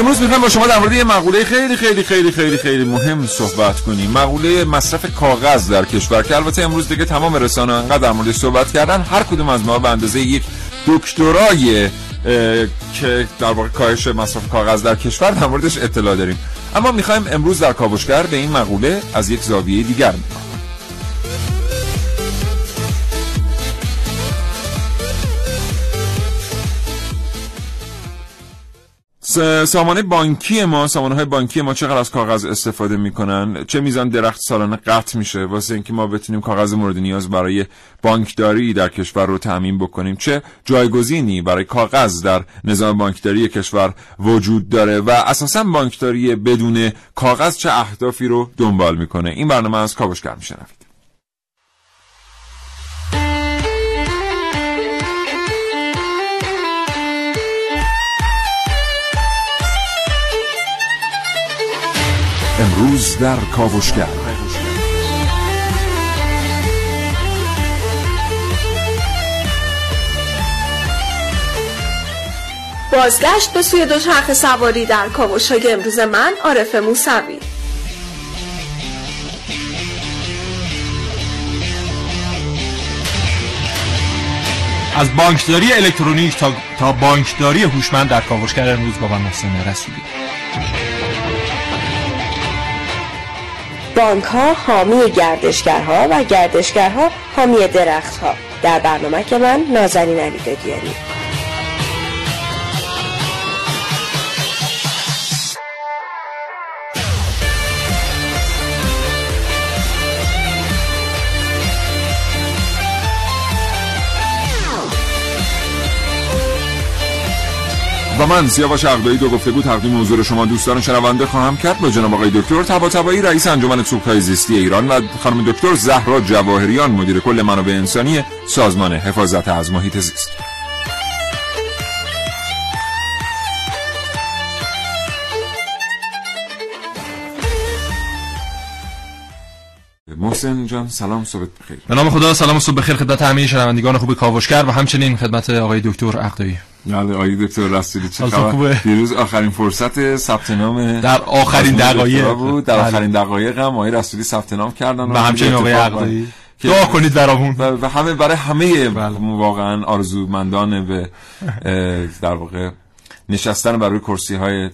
امروز می‌خوایم با شما در مورد یه مقوله خیلی خیلی خیلی خیلی خیلی مهم صحبت کنیم. مقوله مصرف کاغذ در کشور که البته امروز دیگه تمام رسانه انقدر در موردش صحبت کردن هر کدوم از ما به اندازه یک دکترای که در واقع کاهش مصرف کاغذ در کشور در موردش اطلاع داریم. اما می‌خوایم امروز در کاوشگر به این مقوله از یک زاویه دیگر نگاه سامانه بانکی ما سامانه های بانکی ما چقدر از کاغذ استفاده می‌کنن؟ چه میزان درخت سالانه قطع میشه؟ واسه اینکه ما بتونیم کاغذ مورد نیاز برای بانکداری در کشور رو تعمین بکنیم. چه جایگزینی برای کاغذ در نظام بانکداری کشور وجود داره و اساسا بانکداری بدون کاغذ چه اهدافی رو دنبال می‌کنه؟ این برنامه از کاوشگر میشنوید. امروز در کاوشگر. بازگشت به سوی دوچرخه سواری در کاوش های امروز من عارف موسوی. از بانکداری الکترونیک تا, تا بانکداری هوشمند در کاوشگر امروز با من محسن رسولی. بانک ها حامی گردشگرها و گردشگرها حامی درختها. در برنامه که من نازنین علی دادیانی. و من سیاوش عقدایی دو گفته بود تقدیم حضور شما دوستان شنونده خواهم کرد. با جناب آقای دکتر طباطبایی رئیس انجمن سوختهای زیستی ایران و خانم دکتر زهرا جواهریان مدیر کل منابع انسانی سازمان حفاظت از محیط زیست. محسن جان سلام صبح بخیر. به نام خدا سلام صبح بخیر. خدمت همه شنوندگان خوب کاوشگر و همچنین خدمت آقای دکتر عقدایی. بله آقای دکتر رسولی چه خبر؟ دیروز آخرین فرصت ثبت نام در آخرین دقایق. بود. در آخرین دقایق هم آقای رسولی ثبت نام کردن و همچنین آقای عقدایی. دعا کنید برامون. و همه برای همه واقعا آرزومندان به در واقع نشستن برای کرسی های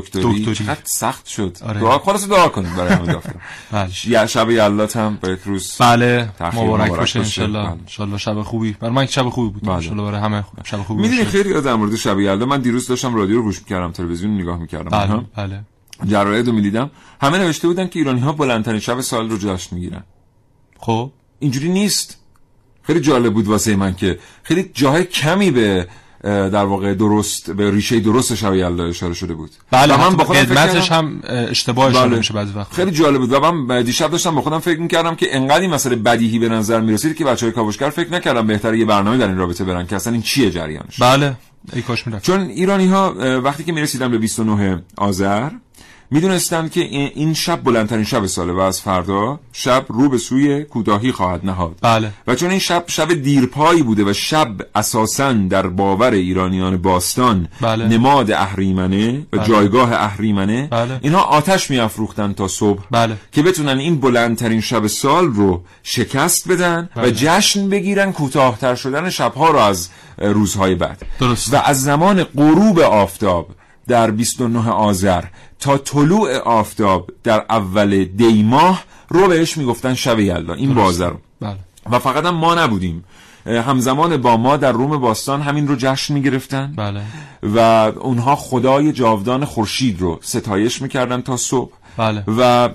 دکتری, دکتری. چقدر سخت شد. آره. دعا خلاص دعا کنید برای همه دفتر بله. شب یلات هم به روز بله مبارک باشه انشالله. انشالله شب خوبی. برای من شب خوبی بود. بله. انشالله برای همه شب خوبی می‌دونی خیلی در مورد شب یلدا. من دیروز داشتم رادیو رو گوش می‌کردم تلویزیون نگاه می‌کردم. بله بله. جراید رو می‌دیدم همه نوشته بودن که ایرانی ها بلندترین شب سال رو جشن می‌گیرن. خب. اینجوری نیست. خیلی جالب بود واسه من که خیلی جاهای کمی به در واقع درست به ریشه درست شب یلدا اشاره شده بود. بله من با خودم هم اشتباه بله. میشه بعضی وقت. خیلی جالب بود. و من دیشب داشتم با خودم فکر می‌کردم که انقدر این مسئله بدیهی به نظر می‌رسید که بچهای کاوشگر فکر نکردم بهتره یه برنامه در این رابطه برن که اصلا این چیه جریانش. بله. ای کاش می‌رفت. چون ایرانی ها وقتی که می‌رسیدن به 29 آذر می‌دونستند که این شب بلندترین شب ساله و از فردا شب رو به سوی کوتاهی خواهد نهاد بله و چون این شب شب دیرپایی بوده و شب اساسا در باور ایرانیان باستان بله. نماد اهریمنه و بله. جایگاه اهریمنه بله. اینها آتش میافروختن تا صبح بله. که بتونن این بلندترین شب سال رو شکست بدن بله. و جشن بگیرن کوتاهتر شدن شبها رو از روزهای بعد درست. و از زمان غروب آفتاب در 29 آذر تا طلوع آفتاب در اول دی ماه رو بهش می‌گفتن شب یلدا. این بازه رو. بله. و فقط هم ما نبودیم. همزمان با ما در روم باستان همین رو جشن می‌گرفتن. بله. و اونها خدای جاودان خورشید رو ستایش می‌کردن تا صبح. بله. و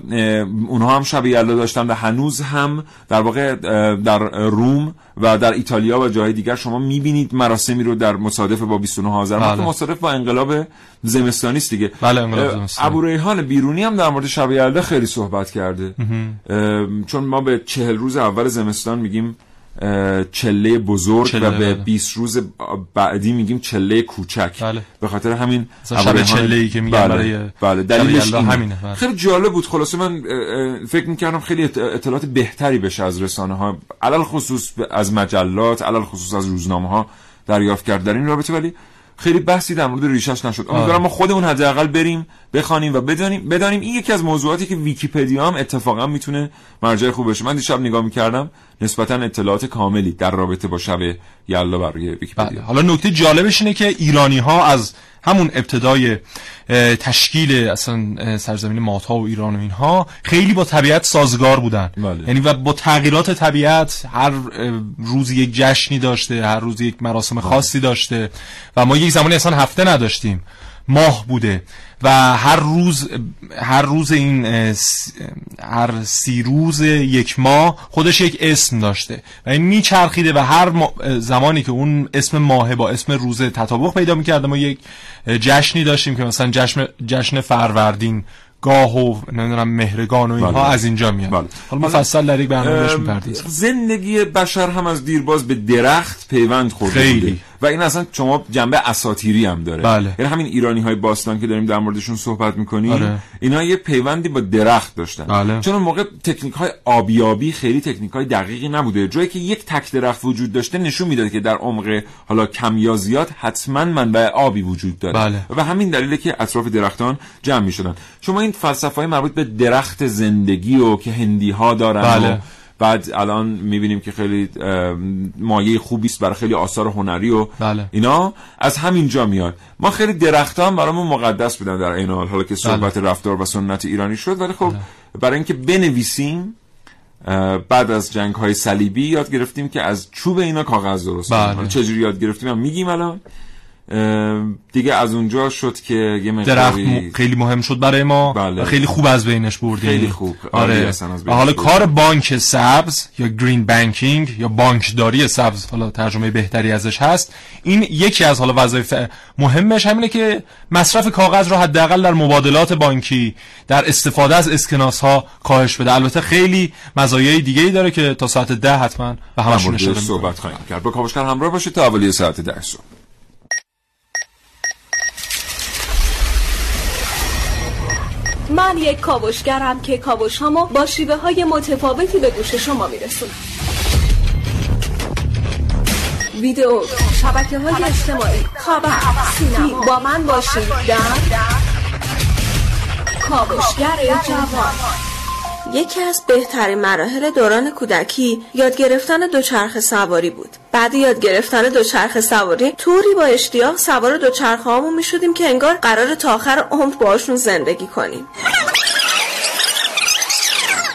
اونها هم شب یلدا داشتن و هنوز هم در واقع در روم و در ایتالیا و جای دیگر شما می‌بینید مراسمی رو در مصادف با 29 آذر. بله. مصادف با انقلاب زمستانی است دیگه. بله انقلاب زمستانی. ابو ریحان بیرونی هم در مورد شب یلدا خیلی صحبت کرده. چون ما به چهل روز اول زمستان میگیم چله بزرگ چله و به بله. 20 روز بعدی میگیم چله کوچک بله. به خاطر همین شب چله ای که میگن بله. برای بله. دلیلش اینه. همینه بله. خیلی جالب بود خلاصه من فکر می‌کردم خیلی اطلاعات بهتری بشه از رسانه ها علل خصوص از مجلات علل خصوص از روزنامه ها دریافت کرد در این رابطه ولی خیلی بحثی در مورد ریشش نشد امیدوارم ما خودمون حداقل بریم بخوانیم و بدانیم بدانیم این یکی از موضوعاتی که ویکیپدیا هم اتفاقا می‌تونه مرجع خوب بشه من دیشب نگاه می‌کردم نسبتا اطلاعات کاملی در رابطه با شب یلا برای ویکیپدیا بله. حالا نکته جالبش اینه که ایرانی ها از همون ابتدای تشکیل اصلا سرزمین ماتا و ایران و اینها خیلی با طبیعت سازگار بودن بله. یعنی و با تغییرات طبیعت هر روز یک جشنی داشته هر روز یک مراسم خاصی داشته و ما یک زمانی اصلا هفته نداشتیم ماه بوده و هر روز هر روز این هر سی روز یک ماه خودش یک اسم داشته و این میچرخیده و هر زمانی که اون اسم ماه با اسم روز تطابق پیدا می‌کرده ما یک جشنی داشتیم که مثلا جشن جشن فروردین گاه و نمی‌دونم مهرگان و اینها بله. از اینجا میاد بله. حالا مفصل در یک برنامه می‌پردازیم زندگی بشر هم از دیرباز به درخت پیوند خورده خیلی بوده. و این اصلا شما جنبه اساتیری هم داره بله. یعنی همین ایرانی های باستان که داریم در موردشون صحبت می‌کنیم آره. اینا یه پیوندی با درخت داشتن بله. چون اون موقع تکنیک های آبیابی خیلی تکنیک های دقیقی نبوده جایی که یک تک درخت وجود داشته نشون می‌داد که در عمق حالا کم یا زیاد حتما منبع آبی وجود داره بله. و همین دلیله که اطراف درختان جمع می‌شدن شما این فلسفه های مربوط به درخت زندگی و که هندی ها دارن بله. و بعد الان می‌بینیم که خیلی مایه خوبی است برای خیلی آثار هنری و بله. اینا از همین جا میاد ما خیلی درختان برامون مقدس بودن در این حال حالا که صحبت بله. رفتار و سنت ایرانی شد ولی خب بله. برای اینکه بنویسیم بعد از جنگ های صلیبی یاد گرفتیم که از چوب اینا کاغذ درست بله. چجوری یاد گرفتیم هم میگیم الان دیگه از اونجا شد که یه درخت خیلی مهم شد برای ما. بله. و خیلی خوب از بینش بردیم. خیلی خوب. آره. و حالا کار بانک سبز یا گرین بانکینگ یا بانکداری سبز حالا ترجمه بهتری ازش هست. این یکی از حالا وظایف مهمش همینه که مصرف کاغذ رو حداقل در مبادلات بانکی در استفاده از اسکناس ها کاهش بده. البته خیلی مزایای دیگه ای داره که تا ساعت ده حتما و همشون اشاره صحبت خواهیم کرد. با کاوشگر همراه باشید تا اولی ساعت 10 صبح. من یک کاوشگرم که کاوش هامو با شیوه های متفاوتی به گوش شما میرسونم. ویدیو شبکه های اجتماعی خبر سینما. با من باشید در کاوشگر جوان. یکی از بهترین مراحل دوران کودکی یاد گرفتن دوچرخه سواری بود. بعد یاد گرفتن دوچرخه سواری طوری با اشتیاق سوار دوچرخه هامون می شدیم که انگار قرار تا آخر عمر باشون زندگی کنیم.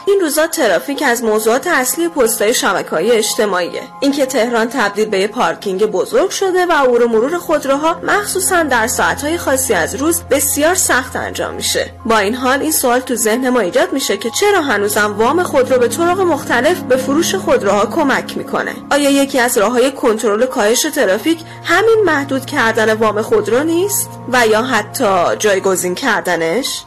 این روزا ترافیک از موضوعات اصلی پستای شبکه‌های اجتماعیه. اینکه تهران تبدیل به پارکینگ بزرگ شده و عبور و مرور خودروها مخصوصا در ساعت‌های خاصی از روز بسیار سخت انجام میشه. با این حال این سوال تو ذهن ما ایجاد میشه که چرا هنوزم وام خودرو به طرق مختلف به فروش خودروها کمک می‌کنه؟ آیا یکی از راههای کنترل کاهش ترافیک همین محدود کردن وام خودرو نیست؟ و یا حتی جایگزین کردنش؟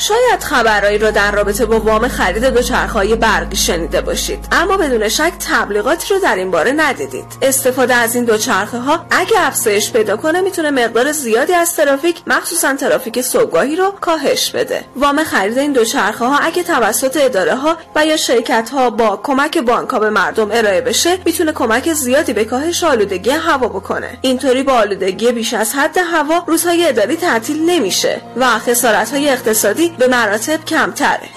شاید خبرهایی رو در رابطه با وام خرید دوچرخه‌های برقی شنیده باشید. اما بدون شک تبلیغاتی رو در این باره ندیدید. استفاده از این دوچرخه ها اگه افزایش پیدا کنه می‌تونه مقدار زیادی از ترافیک مخصوصا ترافیک صبحگاهی رو کاهش بده. وام خرید این دوچرخه ها اگه توسط اداره ها و یا شرکت ها با کمک بانک ها به مردم ارائه بشه می‌تونه کمک زیادی به کاهش آلودگی هوا بکنه. اینطوری با آلودگی بیش از حد هوا روزهای اداری تعطیل نمیشه و خسارت های اقتصادی به مراتب کمتره.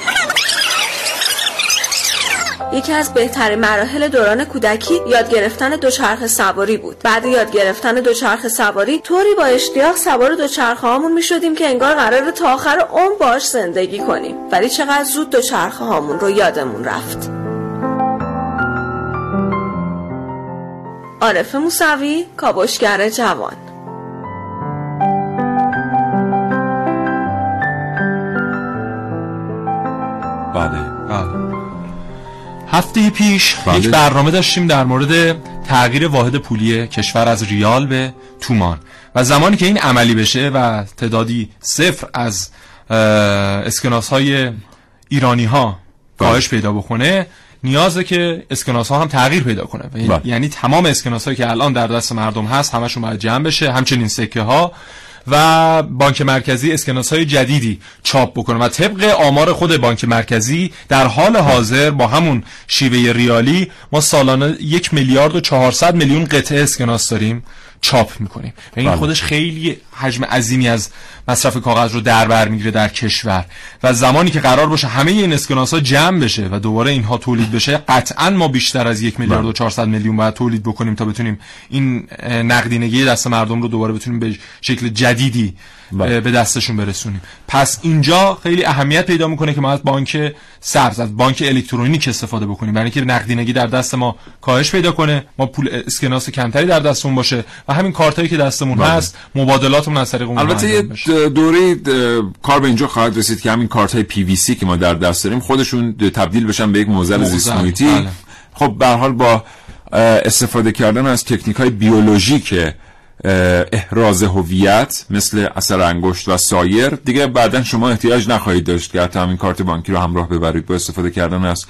یکی از بهترین مراحل دوران کودکی یاد گرفتن دوچرخه سواری بود. بعد یاد گرفتن دوچرخه سواری طوری با اشتیاق سوار دوچرخه هامون می‌شدیم که انگار قرار تا آخر عمر باش زندگی کنیم. ولی چقدر زود دوچرخه هامون رو یادمون رفت. عارف موسوی کاوشگر جوان. بله. بله. هفته پیش بله. یک برنامه داشتیم در مورد تغییر واحد پولی کشور از ریال به تومان. و زمانی که این عملی بشه و تعدادی صفر از اسکناس های ایرانی ها کاهش پیدا بکنه نیازه که اسکناس ها هم تغییر پیدا کنه. بله. یعنی تمام اسکناس هایی که الان در دست مردم هست همشون باید جمع بشه. همچنین سکه ها و بانک مرکزی اسکناس های جدیدی چاپ بکنه و طبق آمار خود بانک مرکزی در حال حاضر با همون شیوه ریالی ما سالانه یک میلیارد و چهارصد میلیون قطعه اسکناس داریم چاپ می‌کنیم و این بله. خودش خیلی حجم عظیمی از مصرف کاغذ رو در بر می‌گیره در کشور و زمانی که قرار باشه همه این اسکناس ها جمع بشه و دوباره اینها تولید بشه قطعا ما بیشتر از یک میلیارد و 400 میلیون باید تولید بکنیم تا بتونیم این نقدینگی دست مردم رو دوباره بتونیم به شکل جدیدی بله. به دستشون برسونیم پس اینجا خیلی اهمیت پیدا می‌کنه که ما از بانک سبز از بانک الکترونیک استفاده بکنیم برای اینکه نقدینگی در دست ما کاهش پیدا کنه ما پول اسکناس کمتری در دستمون باشه و همین کارتایی که دستمون بله. هست مبادلاتمون از طریق اون البته یه. دوره کار به اینجا خواهد رسید که همین کارت های پی وی سی که ما در دست داریم خودشون تبدیل بشن به یک موزل زیست محیطی بله. خب به هر حال با استفاده کردن از تکنیک های بیولوژیک احراز هویت مثل اثر انگشت و سایر دیگه بعدا شما احتیاج نخواهید داشت که حتی همین کارت بانکی رو همراه ببرید با استفاده کردن از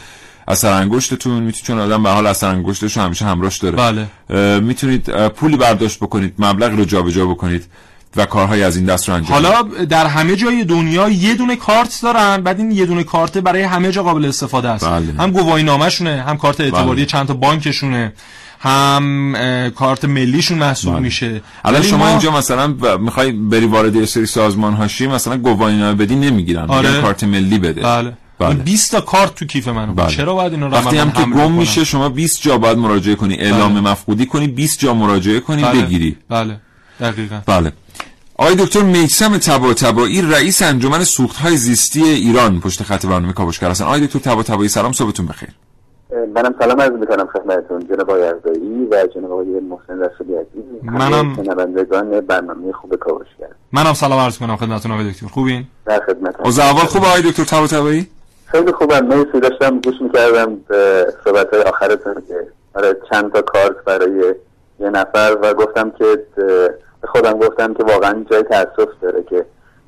اثر انگشتتون می‌تونید چون آدم به حال اثر انگشتش همیشه همراهش داره بله. می‌تونید پولی برداشت بکنید مبلغ رو جابجا بکنید و کارهای از این دست رو انجام. حالا در همه جای دنیا یه دونه کارت دارن بعد این یه دونه کارت برای همه جا قابل استفاده است بله. هم گواهی نامه‌شونه هم کارت اعتباری بله. چند تا بانکشونه هم کارت ملیشون محسوب میشه الان ولی شما ما- اینجا مثلا می‌خوای بری وارد یه سری سازمان هاشی مثلا گواهینامه بدی نمی‌گیرن آره. کارت ملی بده بله بله. این 20 تا کارت تو کیف منو بله. چرا باید اینو رو وقتی هم که گم؟ میشه شما 20 جا باید مراجعه کنی اعلام مفقودی کنی 20 جا مراجعه کنی بله. بگیری بله دقیقا بله آقای دکتر میسم تبا رئیس انجمن سوختهای زیستی ایران پشت خط برنامه کاوشگر هستن. آقای دکتر تبا سلام صبحتون بخیر. منم سلام عرض می‌کنم خدمتتون جناب آقای ارزایی و جناب آقای محسن رسولی عزیز. منم- شنوندگان برنامه خوب کاوشگر. منم سلام عرض کنم خدمتتون آقای دکتر. خوبین؟ در خدمت از اول خوب آقای دکتر تبا خیلی خوبم مرسی داشتم گوش می‌کردم به صحبت های آخرتون که آره چند تا کارت برای یه نفر و گفتم که خودم گفتم که واقعا جای تاسف داره که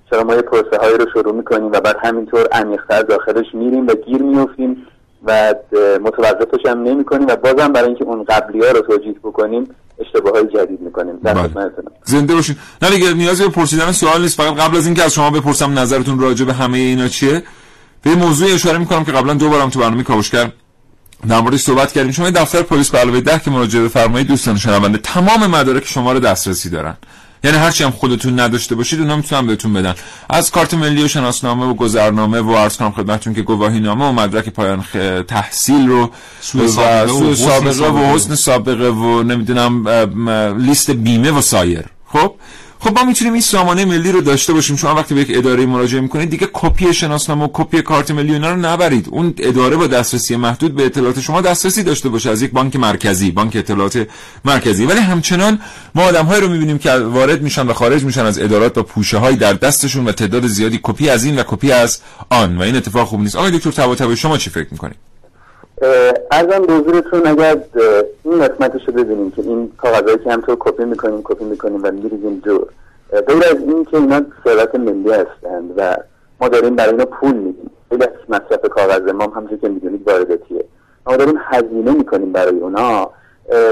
چرا ما یه پروسه هایی رو شروع می‌کنیم و بعد همینطور عمیق‌تر داخلش میریم و گیر میفتیم و متوقفش هم نمی کنیم و بازم برای اینکه اون قبلی ها رو توجیه بکنیم اشتباه های جدید می‌کنیم. بله. زنده باشین. نه دیگه نیازی به پرسیدن سوال نیست. فقط قبل از اینکه از شما بپرسم نظرتون راجع به همه اینا چیه؟ به موضوع اشاره می‌کنم که قبلا دو بارم تو برنامه کاوشگر در موردش صحبت کردیم. شما دفتر پلیس به علاوه ده که مراجعه بفرمایید دوستان شنونده تمام مدارک شما رو دسترسی دارن. یعنی هرچی هم خودتون نداشته باشید اونا می‌تونن بهتون بدن. از کارت ملی و شناسنامه و گذرنامه و عرض کنم خدمتتون که گواهی نامه و مدرک پایان خ- تحصیل رو سوء و سابقه و سابقه و. حسن سابقه و نمی‌دونم لیست بیمه و سایر. خب؟ خب ما می‌تونیم این سامانه ملی رو داشته باشیم شما وقتی به یک اداره مراجعه می‌کنید دیگه کپی شناسنامه و کپی کارت ملی اینا رو نبرید. اون اداره با دسترسی محدود به اطلاعات شما دسترسی داشته باشه از یک بانک مرکزی بانک اطلاعات مرکزی. ولی همچنان ما آدمهایی رو می‌بینیم که وارد میشن و خارج میشن از ادارات با پوشه های در دستشون و تعداد زیادی کپی از این و کپی از آن و این اتفاق خوب نیست. آقای دکتر طباطبایی شما چی فکر می‌کنید؟ ارزم به حضورتون اگر این قسمتش رو ببینیم که این کاغذهایی که همطور کپی می‌کنیم کپی می‌کنیم و میریزیم دور غیر از این که اینا ثروت ملی هستند و ما داریم برای اینا پول میدیم. خیلی از مصرف کاغذ ما هم همونجور که می‌دونید وارداتیه. ما داریم هزینه می‌کنیم برای اونا.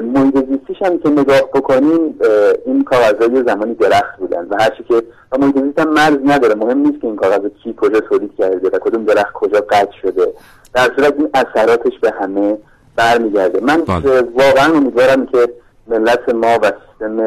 محیط زیستیش هم که نگاه بکنیم این کاغذها یه زمانی درخت بودن و هرچی که و محیط زیست هم مرز نداره. مهم نیست که این کاغذ کی کجا تولید کرده و کدوم درخت کجا قطع شده. در صورت این اثراتش به همه برمیگرده. من بله. واقعا امیدوارم که ملت ما و سیستم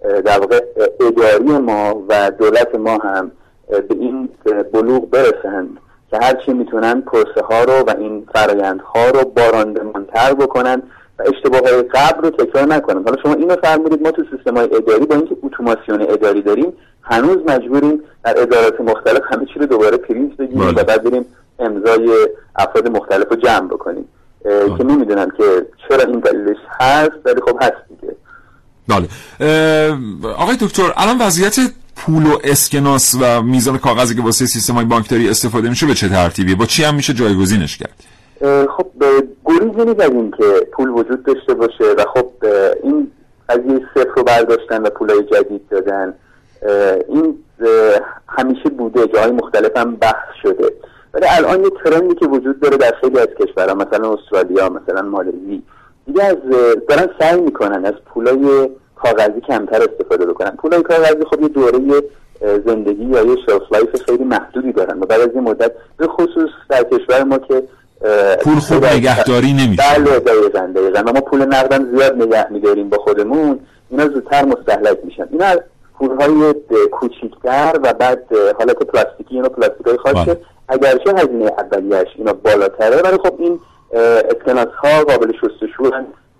در واقع اداری ما و دولت ما هم به این بلوغ برسند که هرچی می‌تونن پرسه ها رو و این فرایندها رو باراندمانتر بکنن اشتباه های قبل رو تکرار نکنن حالا شما اینو فرمودید ما تو سیستم های اداری با اینکه اتوماسیون اداری داریم هنوز مجبوریم در ادارات مختلف همه چی رو دوباره پرینت بگیریم بله. و بعد بریم امضای افراد مختلف رو جمع بکنیم. اه، که نمی‌دونم که چرا این دلیلش هست ولی خب هست دیگه. بله. آقای دکتر الان وضعیت پول و اسکناس و میزان کاغذی که واسه سیستم های بانکداری استفاده میشه به چه ترتیبیه با چی هم میشه جایگزینش کرد؟ خب گریزی نیست که پول وجود داشته باشه و خب این قضیه صفر رو برداشتن و پولای جدید دادن این همیشه بوده جاهای مختلف هم بحث شده. ولی الان یه trend ی که وجود داره در خیلی از کشورها مثلا استرالیا مثلا مالزی دیگه از دارن سعی می‌کنن از پولای کاغذی کمتر استفاده بکنن. پولای کاغذی خب یه دوره زندگی یا یه shelf life خیلی محدودی دارن و بعد از این مدت به خصوص در کشور ما که پول خوب نگهداری نمیشه. بله دقیقا دقیقا. ما پول نقدم زیاد نگه میداریم با خودمون. اینا زودتر مستحلک میشن. اینا پولهای کوچیکتر و بعد حالت پلاستیکی اینا پلاستیک های خاصه بله. اگرچه هزینه اولیش اینا بالاتره ولی خب این اسکناس ها قابل شستشو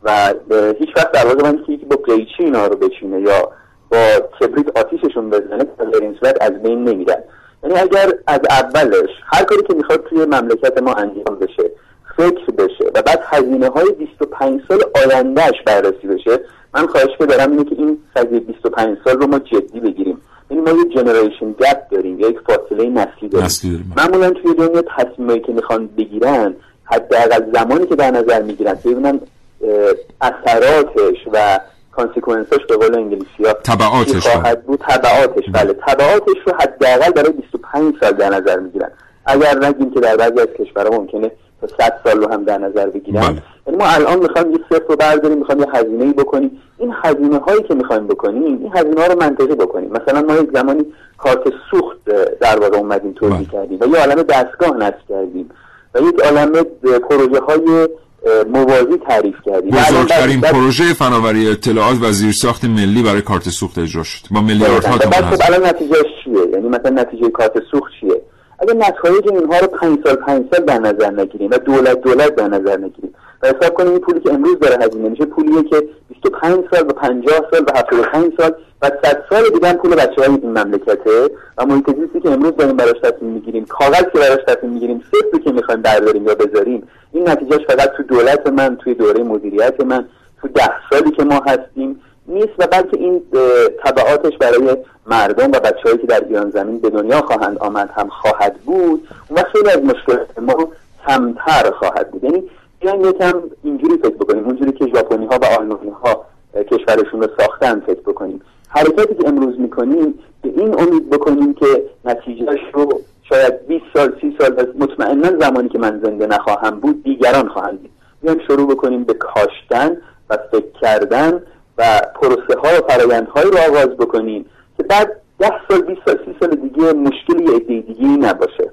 و هیچ وقت در واقع من که با قیچی اینا رو بچینه یا با کبریت آتیششون بزنه در این صورت از بین نمیرن. یعنی اگر از اولش هر کاری که می‌خواد توی مملکت ما انجام بشه فکر بشه و بعد هزینه های 25 سال آیندهش بررسی بشه من خواهش که دارم اینه که این قضیه 25 سال رو ما جدی بگیریم این ما یه generation gap داریم یا یک فاصله نسلی داریم, داریم. معمولا توی دنیا تصمیمایی که می‌خوان بگیرن حداقل زمانی که در نظر می‌گیرن ببینن اثراتش و consequence ش به قول انگلیسی ها. تبعاتش خواهد بود؟ تبعاتش. بله تبعاتش رو حداقل برای 25 سال در نظر می‌گیرن. اگر نگیم که در بعضی از کشورها ممکنه تا 100 سال رو هم در نظر بگیرن. بله. یعنی ما الان می‌خوایم یه صفر رو برداریم می‌خوایم یه هزینه ای بکنیم. این هزینه هایی که می‌خوایم بکنیم این هزینه ها رو منطقی بکنیم. مثلا ما یک زمانی کارت سوخت در واقع اومدیم توضیح بله. کردیم. و یه عالم دستگاه نصب کردیم. و یک عالم پروژه های موازی تعریف کردیم. بزرگترین پروژه فناوری اطلاعات و زیرساخت ملی برای کارت سوخت اجرا شد. با میلیاردها تومان خب الان نتیجه چیه؟ یعنی مثلا نتیجه کارت سوخت چیه؟ اگر نتایج اینها رو پنج سال پنج سال در نظر نگیریم و دولت دولت در نظر نگیریم. و حساب کنیم این پولی که امروز داره هزینه میشه پولیه که 25 سال و 50 سال و 75 سال و 100 سال دیگه هم پول بچه های این مملکته. و محیط زیستی که امروز داریم براش تصمیم می‌گیریم کاغذ که براش تصمیم می‌گیریم صفری که می‌خوایم برداریم یا بذاریم این نتیجهش فقط تو دولت من توی دوره مدیریت من تو ده سالی که ما هستیم نیست و بلکه این طبعاتش برای مردم و بچههایی که در ایران زمین به دنیا خواهند آمد هم خواهد بود و خیلی از مشکلات ما کمتر خواهد بود. یعنی بیایم یکم اینجوری فکر بکنیم اونجوری که ژاپنی ها و آلمانی ها کشورشون رو ساختن فکر بکنیم حرکاتی که امروز می‌کنیم به این امید بکنیم که نتیجهش رو شاید 20 سال 30 سال مطمئنا زمانی که من زنده نخواهم بود دیگران خواهند بود بیایم شروع بکنیم به کاشتن و فکر کردن و پروسه ها و فرایندهایی رو آغاز بکنیم که بعد 10 سال 20 سال 30 سال دیگه مشکلی یه دیگه نباشه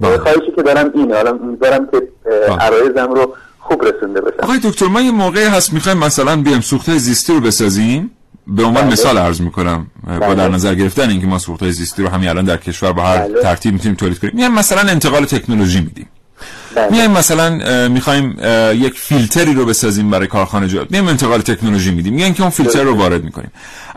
بله. خواهشی که دارم اینه حالا امیدوارم که بله. عرایزم رو خوب رسونده باشم آقای دکتر ما یه موقعی هست می‌خوایم مثلا بیام سوخته زیستی رو بسازیم به عنوان بله. مثال عرض می‌کنم با در بله. نظر گرفتن اینکه ما سوخته زیستی رو همین الان در کشور با هر بله. ترتیب می‌تونیم تولید کنیم میایم مثلا انتقال تکنولوژی میدیم بله. میایم مثلا می‌خوایم یک فیلتری رو بسازیم برای کارخانه جات میایم انتقال تکنولوژی میدیم میگن که اون فیلتر رو وارد می‌کنیم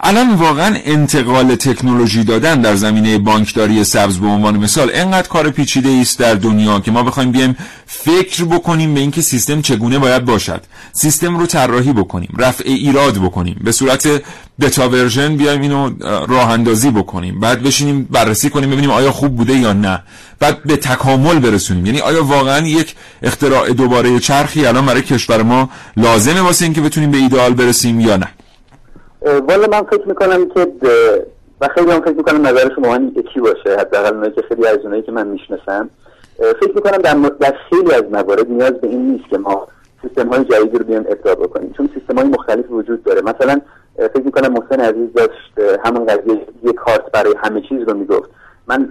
الان واقعا انتقال تکنولوژی دادن در زمینه بانکداری سبز به عنوان مثال انقدر کار پیچیده است در دنیا که ما بخوایم بیایم فکر بکنیم به اینکه سیستم چگونه باید باشد. سیستم رو طراحی بکنیم رفع ایراد بکنیم به صورت بتا ورژن بیایم اینو راه اندازی بکنیم بعد بشینیم بررسی کنیم ببینیم آیا خوب بوده یا نه. بعد به تکامل برسونیم. یعنی آیا واقعا یک اختراع دوباره چرخی الان برای کشور ما لازمه واسه اینکه بتونیم به ایدئال برسیم یا نه. والا من فکر می‌کنم که و خیلی هم فکر می‌کنم نظر شما من یکی باشه حداقل که خیلی از اونایی که من می‌شناسم. فکر می‌کنم در, در خیلی از موارد نیاز به این نیست که ما سیستم های جدیدی رو بیان ابداع بکنیم چون سیستم های مختلف وجود داره. مثلا فکر می‌کنم محسن عزیز داشت همون قضیه یه کارت برای همه چیز رو می‌گفت. من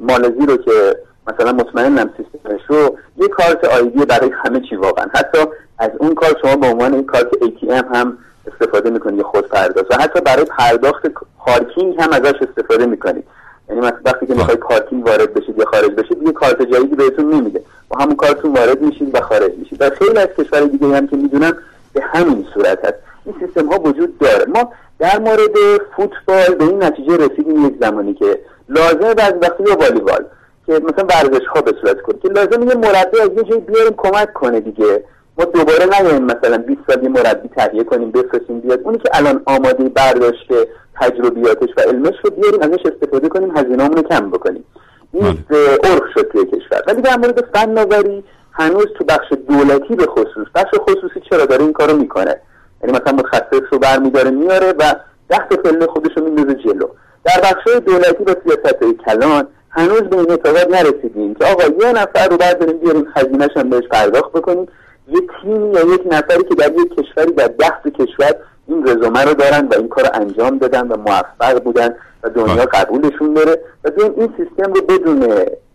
مالزی رو که مثلا مطمئنم سیستمش رو یه کارت آیدی برای همه چی واقعا. حتی از اون کارت شما به عنوان این کارت ATM هم استفاده می‌کنید یا خود پرداخت و حتی برای پرداخت پارکینگ هم ازش استفاده می‌کنید یعنی مثلا وقتی که می‌خواید پارکینگ وارد بشید یا خارج بشید یه کارت جدیدی بهتون نمیده. با همون کارتون وارد میشید و خارج میشید. و خیلی از کشور دیگه هم که می‌دونم به همین صورت هست. این سیستم ها وجود داره. ما در مورد فوتبال به این نتیجه رسیدیم یک زمانی که لازمه بعضی وقتی یا والیبال که مثلا ورزش ها به صورت کنه که لازم یه مربی از یه جایی بیاریم کمک کنه دیگه. ما دوباره نیایم مثلا 20 سالی مربی تهیه کنیم بفرستیم بیاد. اونی که الان آماده برداشته تجربیاتش و علمش رو بیاریم ازش استفاده کنیم هزینه‌مون رو کم بکنیم. این بله. عرف شد توی کشور. ولی در مورد فناوری هنوز تو بخش دولتی به خصوص بخش خصوصی چرا داره این کارو می‌کنه؟ یعنی مثلا متخصص رو برمیداره میاره و ده تا پله خودش رو میندازه جلو. در بخش دولتی با سیاست های کلان هنوز به این اعتقاد نرسیدیم که آقا یه نفر رو برداریم بیاریم خزینهش هم بهش پرداخت بکنیم. یه تیمی یا یک نفری که در یک کشوری در ده کشور این رزومه رو دارن و این کار رو انجام دادن و موفق بودن و دنیا بله. قبولشون داره و بیایم این سیستم رو بدون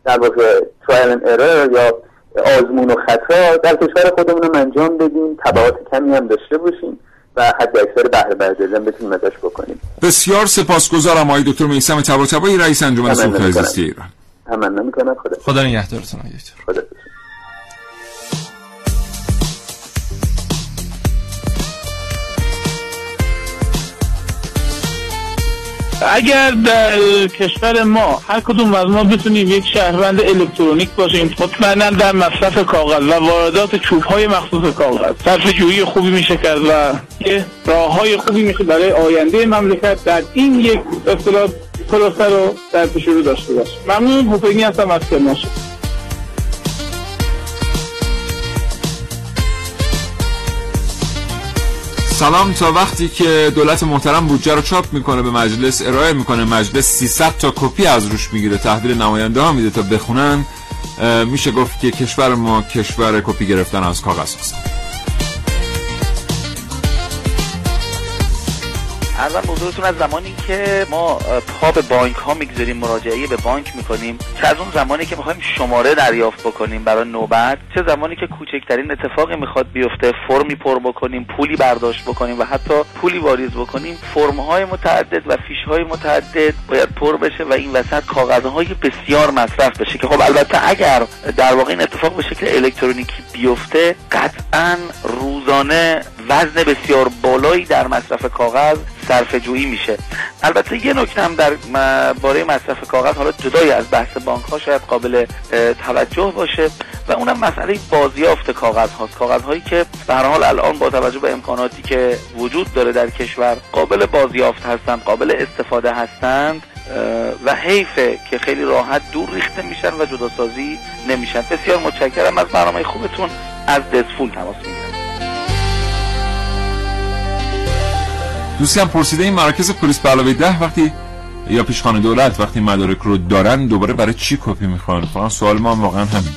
در واقع ترایل ارر یا آزمون و خطا در کشور خودمون هم انجام بدیم تبعات کمی هم داشته باشیم و حد اکثر بهره برداری بتونیم ازش بکنیم. بسیار سپاسگزارم آقای دکتر میسم طباطبایی رئیس انجمن. زیستی ایران تمنا می‌کنم. خدا خدا نگهدارتون آقای دکتر. خدا اگر در کشور ما هر کدوم از ما بتونیم یک شهروند الکترونیک باشیم مطمئنا در مصرف کاغذ و واردات چوب های مخصوص کاغذ. صرف جویی خوبی میشه کرد و راه های خوبی میشه برای آینده مملکت در این یک اصطلاح پروسه رو در پیش رو داشته باشه. ممنون. حسینی هستم از کرمانشاه سلام. تا وقتی که دولت محترم بودجه رو چاپ می‌کنه به مجلس ارائه می‌کنه مجلس 300 تا کپی از روش می‌گیره تحویل نماینده ها میده تا بخونن میشه گفت که کشور ما کشور کپی گرفتن از کاغذ هست. ارزم بزرگتون از زمانی که ما پا به بانک ها می‌گذاریم مراجعه به بانک می‌کنیم چه از اون زمانی که می‌خوایم شماره دریافت بکنیم برای نوبت چه زمانی که کوچکترین اتفاقی می‌خواد بیفته فرمی پر بکنیم پولی برداشت بکنیم و حتی پولی واریز بکنیم فرم های متعدد و فیش های متعدد باید پر بشه و این وسط کاغذهای بسیار مصرف بشه که خب البته اگر در واقع این اتفاق به شکل الکترونیکی بیفته قطعا روزانه وزن بسیار بالایی در مصرف کاغذ صرفه جویی میشه. البته یه نکته هم در باره مصرف کاغذ حالا جدای از بحث بانک ها شاید قابل توجه باشه و اونم مسئله بازیافت کاغذ هاست. کاغذ هایی که به حال الان با توجه به امکاناتی که وجود داره در کشور قابل بازیافت هستند قابل استفاده هستند و حیفه که خیلی راحت دور ریخته میشن و جداسازی نمیشن. بسیار متشکرم. از برنامه خوبتون از دزفول تماس می‌گیرم. دوستی هم پرسیده این مراکز پلیس به علاوه ده وقتی یا پیشخانه دولت وقتی مدارک رو دارن دوباره برای چی کپی می‌خوان؟ فقط سوال ما هم واقعا همین.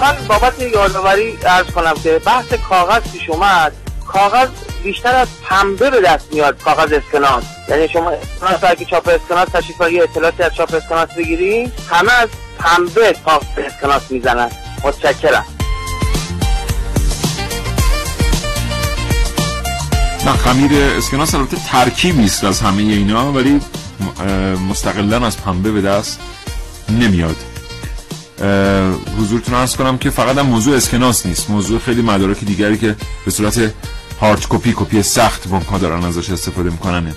من بابت یادآوری ارز کنم که بحث کاغذ پیش اومد. کاغذ بیشتر از پنبه به دست میاد کاغذ اسکناس. یعنی شما اسکناس اگه چاپ اسکناس تشریف اطلاعاتی از چاپ اسکناس بگیری همه از پنبه چاپ اسکناس می‌زنن. متشکرم. نه خمیر اسکناس البته ترکیبی است از همه اینا ولی مستقلا از پنبه به دست نمیاد. حضورتون ارز کنم که فقط هم موضوع اسکناس نیست. موضوع خیلی مدارک دیگری که به صورت هارد کپی کپی سخت بانک دارن ازش استفاده می‌کنن.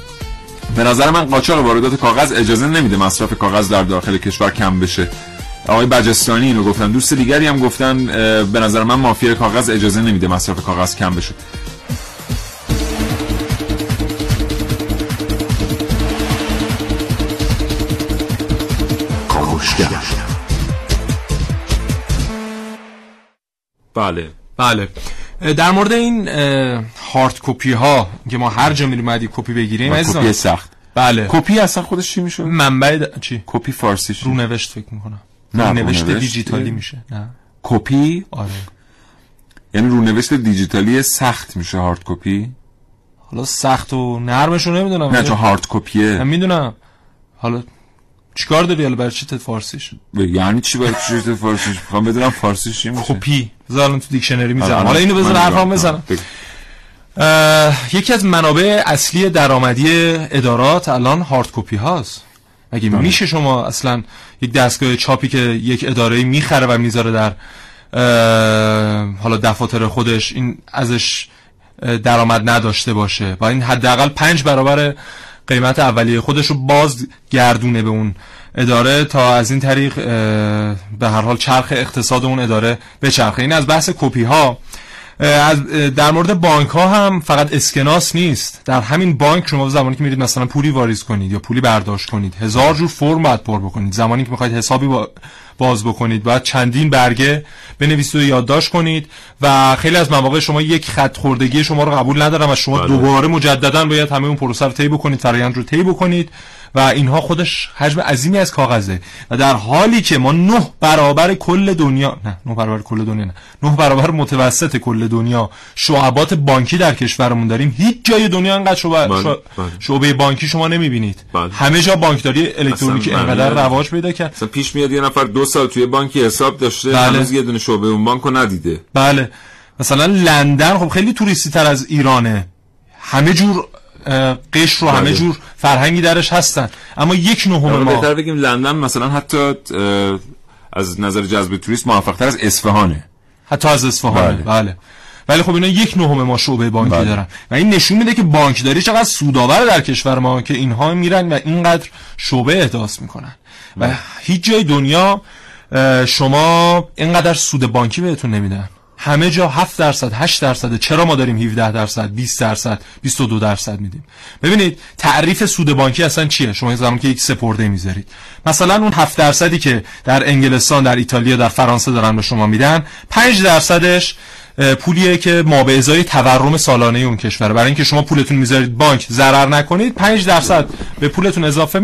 به نظر من قاچاق واردات کاغذ اجازه نمیده مصرف کاغذ در داخل کشور کم بشه. آقای بجستانی اینو گفتن. دوست دیگری هم گفتن به نظر من مافیا کاغذ اجازه نمیده مصرف کاغذ کم بشه. بله. بله. در مورد این hard copy ها که ما هر جا میریم یه کپی بگیریم. کپی سخت. بله. کپی اصلا خودش چی میشه منبع د- چی؟ کپی فارسیش. رونوشت فکر می‌کنم. رونوشت رونوشت. دیجیتالی میشه. نه. کپی؟ آره. یعنی رونوشت دیجیتالی سخت میشه hard copy؟ حالا سخت و نرمش رو نمی‌دونم. نه چون hard copy ه. می‌دونم. حالا چیکار داری حالا برای چی فارسیش؟ یعنی چی باید چی فارسیش؟ می‌خوام بدونم فارسیش چی میشه. کپی. بذار الان تو دیکشنری می‌زنم آره، حالا اینو بذار حرفام بزنم. یکی از منابع اصلی درآمدی ادارات الان هارد کپی هاست. مگه بله. میشه شما اصلا یک دستگاه چاپی که یک اداره می‌خره و می‌ذاره در حالا دفاتر خودش این ازش درآمد نداشته باشه و این حداقل پنج برابر قیمت اولیه خودش رو باز گردونه به اون اداره تا از این طریق به هر حال چرخ اقتصاد اون اداره بچرخه این از بحث کپی ها از در مورد بانک ها هم فقط اسکناس نیست. در همین بانک شما زمانی که میرید مثلا پولی واریز کنید یا پولی برداشت کنید هزار جور فرم باید پر بکنید. زمانی که می‌خواید حسابی باز بکنید باید چندین برگه بنویسید و یادداشت کنید و خیلی از مواقع شما یک خط خوردگی شما رو قبول ندارم و شما بله. دوباره مجددا باید همه اون پروسه رو طی بکنید فرآیند رو طی بکنید. و اینها خودش حجم عظیمی از کاغذه. و در حالی که ما نه برابر کل دنیا نه نه برابر کل دنیا نه. نه برابر متوسط کل دنیا شعبات بانکی در کشورمون داریم. هیچ جای دنیا انقدر شعبه, بله، بله. شعبه بانکی شما نمی‌بینید. بله. همه جا بانکداری الکترونیکی انقدر رواج پیدا کرد. مثلا پیش میاد یه نفر دو سال توی بانکی حساب داشته بله. هنوز یه دونه شعبه اون بانکو ندیده. بله. مثلا لندن خب خیلی توریستی تر از ایرانه. همه جور قش رو همه بله. جور فرهنگی درش هستن اما یک نهم ما بهتر بگیم لندن مثلا حتی از نظر جذب توریست موفق تر از اصفهانه حتی از اصفهانه بله, بله. ولی خب اینا یک نهم ما شعبه بانکی بله. دارن و این نشون میده که بانکداری چقدر سودآور در کشور ما که اینها میرن و اینقدر شعبه احداث می‌کنن و بله. هیچ جای دنیا شما اینقدر سود بانکی بهتون نمیدن همه جا 7 درصد 8 درصد چرا ما داریم 17 درصد 20 درصد 22 درصد میدیم؟ ببینید تعریف سود بانکی اصلا چیه؟ شما زمانی که یک سپرده می‌ذارید. مثلا اون 7 درصدی که در انگلستان در ایتالیا در فرانسه دارن به شما میدن 5 درصدش پولیه که ما به ازای تورم سالانه اون کشوره. برای اینکه شما پولتون می‌ذارید بانک ضرر نکنید. 5 درصد به پولتون اضافه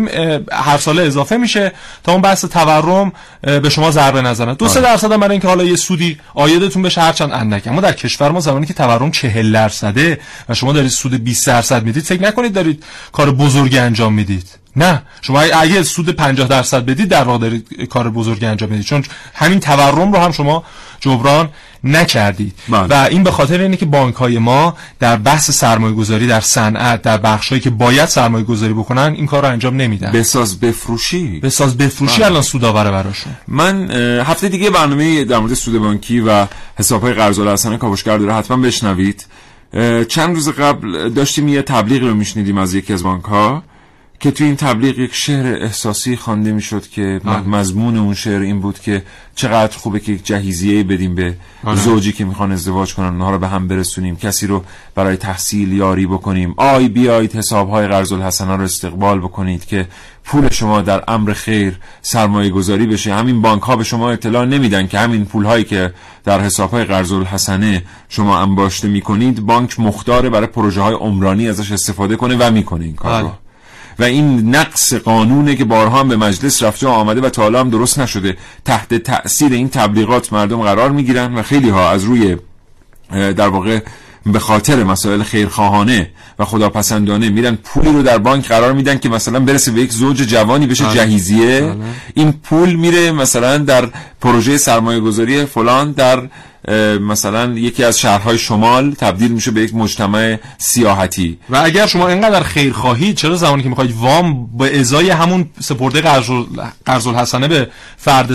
هر ساله اضافه میشه تا اون بحث تورم به شما ضربه نزنه دو سه درصد هم برای اینکه حالا یه سودی آیدتون بشه هرچند اندک. اما در کشور ما زمانی که تورم 40 درصده و شما دارید سود 20 درصد می‌دید فکر نکنید دارید کار بزرگی انجام می‌دید. نه شما اگه سود 50 درصد بدید در واقع دارید کار بزرگی انجام می‌دید. چون همین تورم رو هم شما جبران نکردید. بله. و این به خاطر اینه که بانک های ما در بحث سرمایه گذاری در صنعت در بخش هایی که باید سرمایه گذاری بکنن این کار رو انجام نمیدن. بساز بفروشی؟ بساز بفروشی بله. الان سودآوره براشون. من هفته دیگه برنامه در مورد سود بانکی و حساب های قرض الحسنه کاوشگر داره. حتما بشنوید. چند روز قبل داشتیم یه تبلیغ رو میشنیدیم از یکی از بانک ها که تو این تبلیغ یک شعر احساسی خوانده می‌شد که مضمون اون شعر این بود که چقدر خوبه که یک جهیزیه بدیم به زوجی که می‌خوان ازدواج کنن اونها رو به هم برسونیم کسی رو برای تحصیل یاری بکنیم. آی بیایید حسابهای قرض الحسنه رو استقبال بکنید که پول شما در امر خیر سرمایه گذاری بشه. همین بانک ها به شما اطلاع نمیدن که همین پول هایی که در حساب های قرض الحسنه شما انباشته می‌کنید بانک مختار برای پروژه های عمرانی ازش استفاده کنه و می‌کنه این کار رو بله. و این نقص قانونه که بارها به مجلس رفته و آمده و تا هم درست نشده تحت تأثیر این تبلیغات مردم قرار می‌گیرن و خیلی ها از روی در واقع به خاطر مسائل خیرخواهانه و خداپسندانه میرن پولی رو در بانک قرار میدن که مثلا برسه به یک زوج جوانی بشه بله. جهیزیه بله. این پول میره مثلا در پروژه سرمایه گذاری فلان در مثلا یکی از شهرهای شمال تبدیل میشه به یک مجتمع سیاحتی و اگر شما اینقدر خیر خواهید چرا زمانی که می‌خواید وام به ازای همون سپرده قرض الحسنه به فرد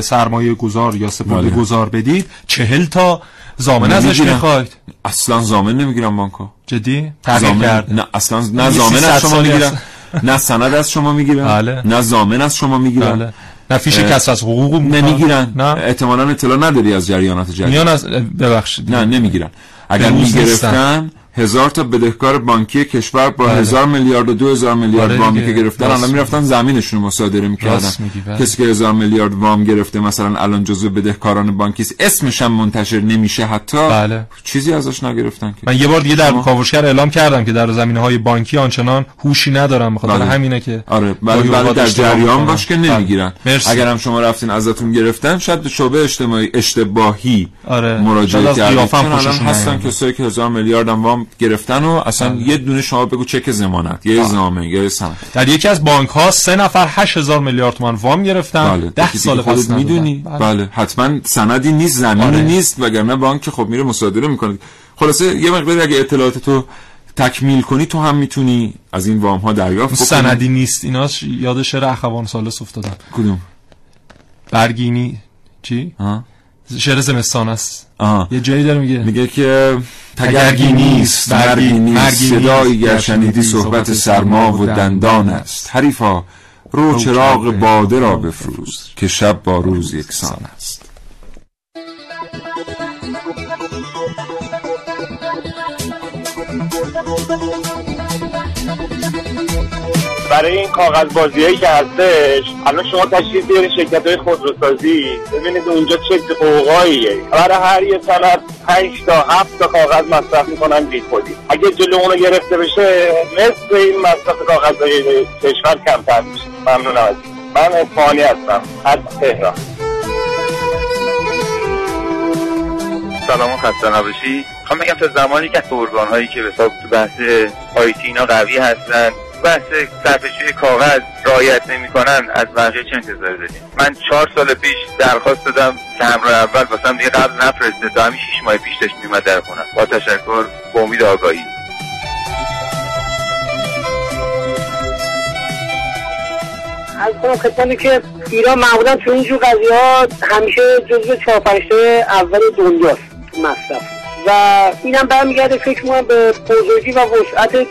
سرمایه گذار یا سپرده بله. گذار بدید چهل تا زامن ازش می‌خواید. اصلا زامن نمی‌گیرم بانکو. جدی؟ تغییر کرد. نه اصلا نه زامن از شما می‌گیرن. نه سند از شما می‌گیرن. بله. نه زامن از شما می‌گیرن. بله. نه فیش کسر از حقوق نمی‌گیرن. نه. احتمالاً اطلاع نداری از جریانات جدید. میان از ببخشید. نه نمی‌گیرن. اگر می‌گرفتن هزار تا بدهکار بانکی کشور با بله. هزار میلیارد و دو هزار میلیارد آره وامی که گرفتن. الان می‌رفتن زمینشون رو مصادره می‌کردن. بله. کسی که هزار میلیارد وام گرفته مثلا الان جزو بدهکاران بانکی است اسمش هم منتشر نمیشه حتی. بله. چیزی ازش نگرفتن که. من یه بار دیگه در کاوشگر اعلام کردم که در زمینه های بانکی آنچنان هوشی ندارم بخاطر بله. همینه که آره. بله بله در جریان باش که نمی‌گیرن. اگر هم شما رفتین ازتون گرفتن شاید شعبه اجتماعی اشتباهی آره. مراجعه کردن هستن کسایی که هزار میلیارد وام گرفتن و اصلا بله. یه دونه شما بگو چک زمانت یا زامن یا سند. در یکی از بانک ها سه نفر 8000 میلیارد تومان وام گرفتن. بله. 10 سال پس می‌دونی. بله. بله. حتما سندی نیست زمینی آره. نیست وگرنه بانک خب میره مصادره می‌کنه. خلاصه یه مقدار اگه اطلاعات تو تکمیل کنی تو هم می‌تونی از این وام ها دریافت کنی سندی نیست. ایناش یاد شعر اخوان سالس افتادم کدوم؟ برگینی. چی؟ ها شعر زمستان است. آها یه جایی داره میگه. میگه که تگرگی نیست، مرگی نیست صدایی گر شنیدی صحبت سرما و دندان. است. حریفا رو چراغ باده را بفروز که شب با روز یکسان است. برای این کاغذ بازیایی که هستش الان شما تشریف بیارین شرکت های خودروسازی. ببینید اونجا چه قوقاییه برای هر یه سند 5 تا 7 تا کاغذ مصرف می‌کنن بی خودی اگه جلو اونو گرفته بشه نصف این مصرف کاغذهای کشور کمتر میشه. ممنونم از من اصفهانی هستم از تهران. سلام خسته نباشی. خواهم بگم تا زمانی که ارگان هایی که به حساب تو بحث آیتی اینا قوی هستن بحث صرفه‌جویی کاغذ رعایت نمی‌کنن از بقیه چه انتظاری داریم؟ من چهار سال پیش درخواست دادم که همراه اول واسم دیگه قبل نفرسته تا همین شیش ماه پیش داشت میومد در خونم با تشکر با امید آگاهی. از کنم خدمتی که ایران معمولا تو اینجور قضیه ها همیشه جزو چهار اول دنیاست تو مصرف. و اینم برمیگرده فکر کنم به بزرگی و وسعت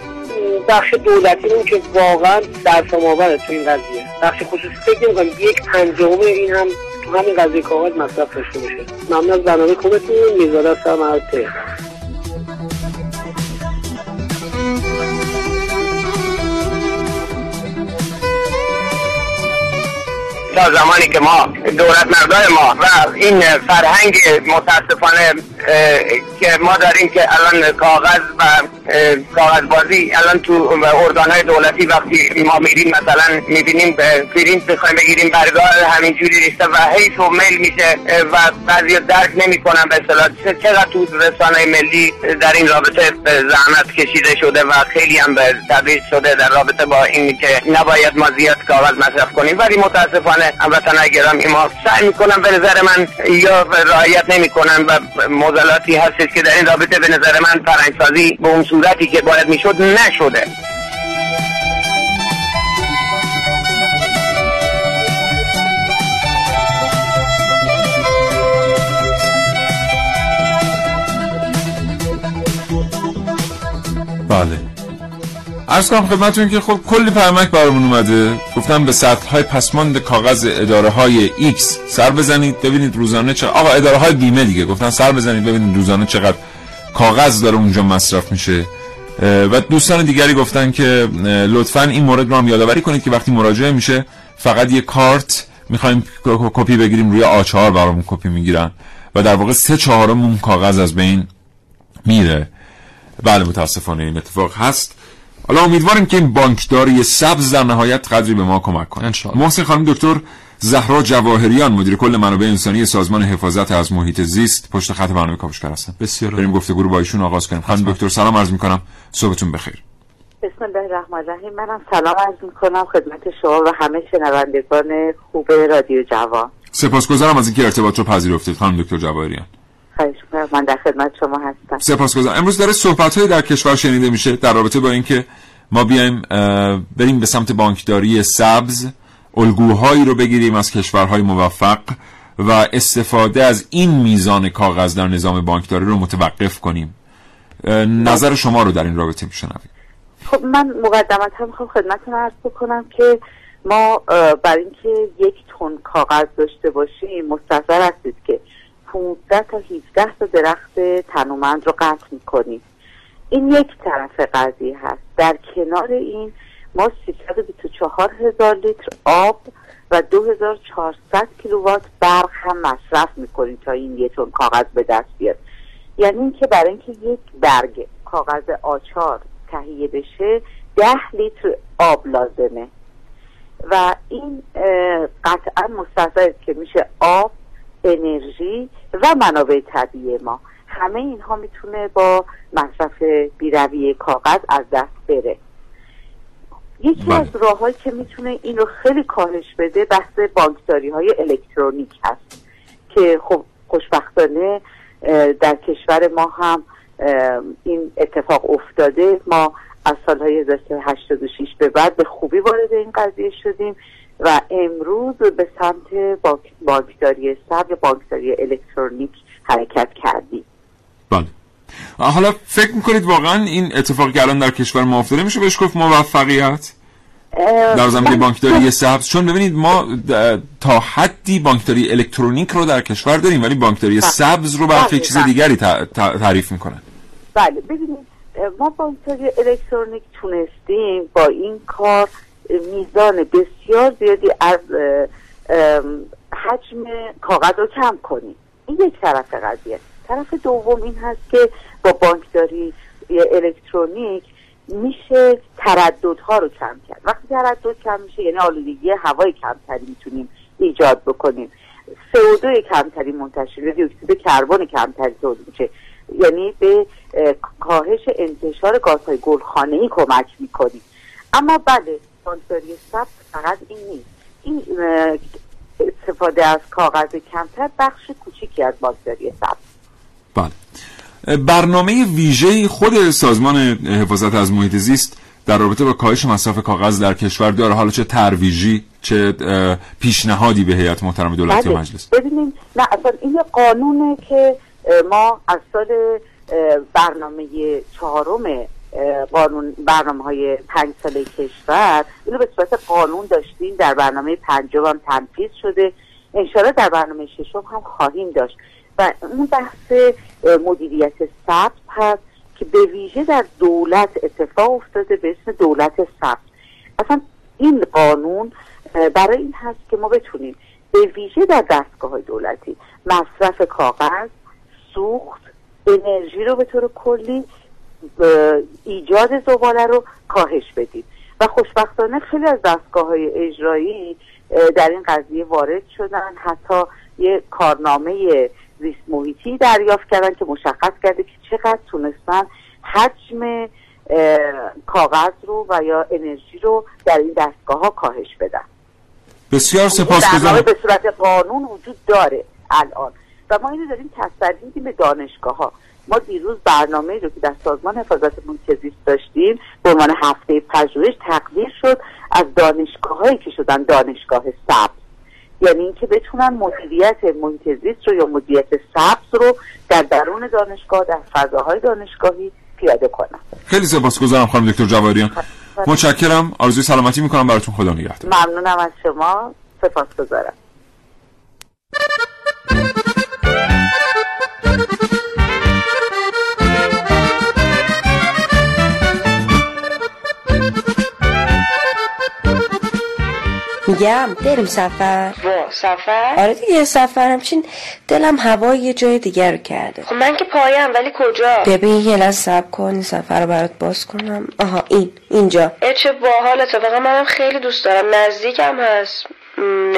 بخش دولتی اون که واقعا در آوره تو این قضیه. بخش خصوصی فکر نمی‌کنم. یک پنجم این هم تو همین قضیه کاغذ مصرف داشته باشه. ممنون از برنامه خوبتون. میزاده از تا زمانی که ما دولت مردای ما و این فرهنگ متاسفانه که ما داریم که الان کاغذ و کاغذ بازی الان تو ارگان های دولتی وقتی ما میریم مثلا می‌بینیم پرینت بخوایم بگیریم برگاه همینجوری ریخته و حیف و میل میشه و بعضی درک نمی‌کنن به اصطلاح. چقدر تو رسانه ملی در این رابطه زحمت کشیده شده و خیلی هم تبریز شده در رابطه با این که نباید ما زیاد کاغذ مصرف کنیم. ولی متاسفانه هموطنان گرامی ما سعی می‌کنن به نظر من یا رعایت نمی‌کنن و موزلاتی هستش که در این رابطه به نظر من فرهنگسازی به اون صورتی که باید می‌شد نشده. بله. عرض کنم خدمتون که خب کلی پیامک برامون اومده. گفتم به سطح های پسماند کاغذ اداره های X. سر بزنید ببینید روزانه چقدر آقا اداره های بیمه دیگه. گفتن سر بزنید ببینید روزانه چقدر کاغذ داره اونجا مصرف میشه. و دوستان دیگری گفتن که لطفا این مورد رو هم یادآوری کنید که وقتی مراجعه میشه فقط یه کارت می‌خوایم کپی بگیریم روی آچار برامون کپی می‌گیرن. و در واقع سه چهارم کاغذ از بین میره. بله متاسفانه این اتفاق هست. حالا امیدواریم که این بانکداری سبز در نهایت قدری به ما کمک کنه. محسن خانم دکتر زهرا جواهریان مدیر کل منابع انسانی سازمان حفاظت از محیط زیست پشت خط برنامه کاوشگر هستن. بسیار بریم گفتگو رو با ایشون آغاز کنیم. خانم دکتر سلام عرض می‌کنم. صبحتون بخیر. بسم الله الرحمن الرحیم. منم سلام عرض می‌کنم خدمت شما و همه شنوندگان خوب رادیو جوان. سپاسگزارم از اینکه ارتباط رو پذیرفتید خانم دکتر جواهریان. من در خدمت شما هستم. سپاسگزارم. امروز داره صحبت در کشور شنیده میشه در رابطه با اینکه ما بیایم بریم به سمت بانکداری سبز. الگوهایی رو بگیریم از کشورهای موفق و استفاده از این میزان کاغذ در نظام بانکداری رو متوقف کنیم. نظر شما رو در این رابطه میشنویم. خب من مقدمت هم می‌خوام خدمتتون عرض بکنم که ما برای اینکه یک تن کاغذ داشته باشیم مستظر هستید که 15 تا 17 تا درخت تنومند رو قطع می‌کنیم. این یک طرف قضیه هست. در کنار این ما 324 هزار لیتر آب و 2400 کیلووات برق هم مصرف می‌کنیم تا این یک تن کاغذ به دست بیاد. یعنی اینکه برای اینکه یک برگ کاغذ آچار تهیه بشه ده لیتر آب لازمه. و این قطعا مستحضر که میشه آب انرژی و منابع طبیعی ما. همه اینها می‌تونه با مصرف بیروی کاغذ از دست بره. یکی بله. از راههایی که می‌تونه این رو خیلی کاهش بده بحث بانکداری های الکترونیک هست که خب خوشبختانه در کشور ما هم این اتفاق افتاده. ما از سالهای 1986 به بعد به خوبی وارد این قضیه شدیم و امروز به سمت بانک- بانکداری سب یا بانکداری الکترونیک حرکت کردیم. بله. حالا فکر می‌کنید واقعا این اتفاقی که الان در کشور ما افتاده میشه بهش گفت موفقیت؟ در زمینه من- بانکداری سبز. چون ببینید ما تا حدی بانکداری الکترونیک رو در کشور داریم ولی بانکداری سبز رو برخی بله، چیز بله. دیگری تعریف می‌کنن. بله ببینید ما بانکداری الکترونیک تونستیم با این کار میزان بسیار زیادی از حجم کاغذ رو کم کنیم. این یک طرف قضیه. طرف دوم این هست که با بانکداری الکترونیک میشه ترددها رو کم کرد. وقتی تردد کم میشه یعنی آلودگی هوای کمتری می‌تونیم ایجاد بکنیم. CO2 کمتری منتشر یا دیوکسید کربن کمتری تولید میشه. یعنی به اه، کاهش انتشار گازهای گلخانه‌ای کمک می‌کنیم اما بله بانکداری ثبت فقط این نیست. این استفاده از کاغذ کمتر بخش کوچیکی از بانکداری ثبت. برنامه ویژه خود سازمان حفاظت از محیط زیست در رابطه با کاهش مصرف کاغذ در کشور داره. حالا چه ترویجی چه پیشنهادی به هیئت محترم دولتی و بله. مجلس؟ ببینید نه اصلا این قانونه که ما از سال برنامه چهارم قانون برنامه های پنج ساله کشور اینو به صورت قانون داشتیم. در برنامه پنجم هم تنفیذ شده. انشاءالله در برنامه ششم هم خواهیم داشت. و اون بحث مدیریت ثبت هست که به ویژه در دولت اتفاق افتاده به اسم دولت ثبت اصلا این قانون برای این هست که ما بتونیم به ویژه در دستگاه های دولتی مصرف کاغذ سوخت انرژی رو به طور کلی ایجاد زباله رو کاهش بدیم. و خوشبختانه خیلی از دستگاه های اجرایی در این قضیه وارد شدن. حتی یه کارنامه زیست محیطی دریافت کردن که مشخص کرده که چقدر تونستن حجم کاغذ رو و یا انرژی رو در این دستگاه ها کاهش بدن. بسیار سپاسگزارم. به صورت قانون وجود داره الان. و ما اینو داریم میدیم به دانشگاه ها ما دیروز برنامه رو که در سازمان حفاظت محیط زیست داشتیم به عنوان هفته پژوهش تقدیر شد از دانشگاه هایی که شدن دانشگاه سبز. یعنی اینکه بتونن مدیریت محیط زیست رو یا مدیریت سبز رو در درون دانشگاه در فضاهای دانشگاهی پیاده کنن. خیلی سپاسگزارم خانم دکتر جواریان متشکرم. آرزوی سلامتی می‌کنم. براتون خدا نگهدار. ممنونم از شما. سپاسگزارم. میگم بریم سفر. وا سفر؟ آره دیگه سفر همچین دلم هوای یه جای دیگر رو کرده. خب من که پایم ولی کجا؟ ببین یه لحظه سب کن این سفر رو برات باز کنم. آها این اینجا. اه چه باحال اتفاقا. منم خیلی دوست دارم. نزدیکم هست.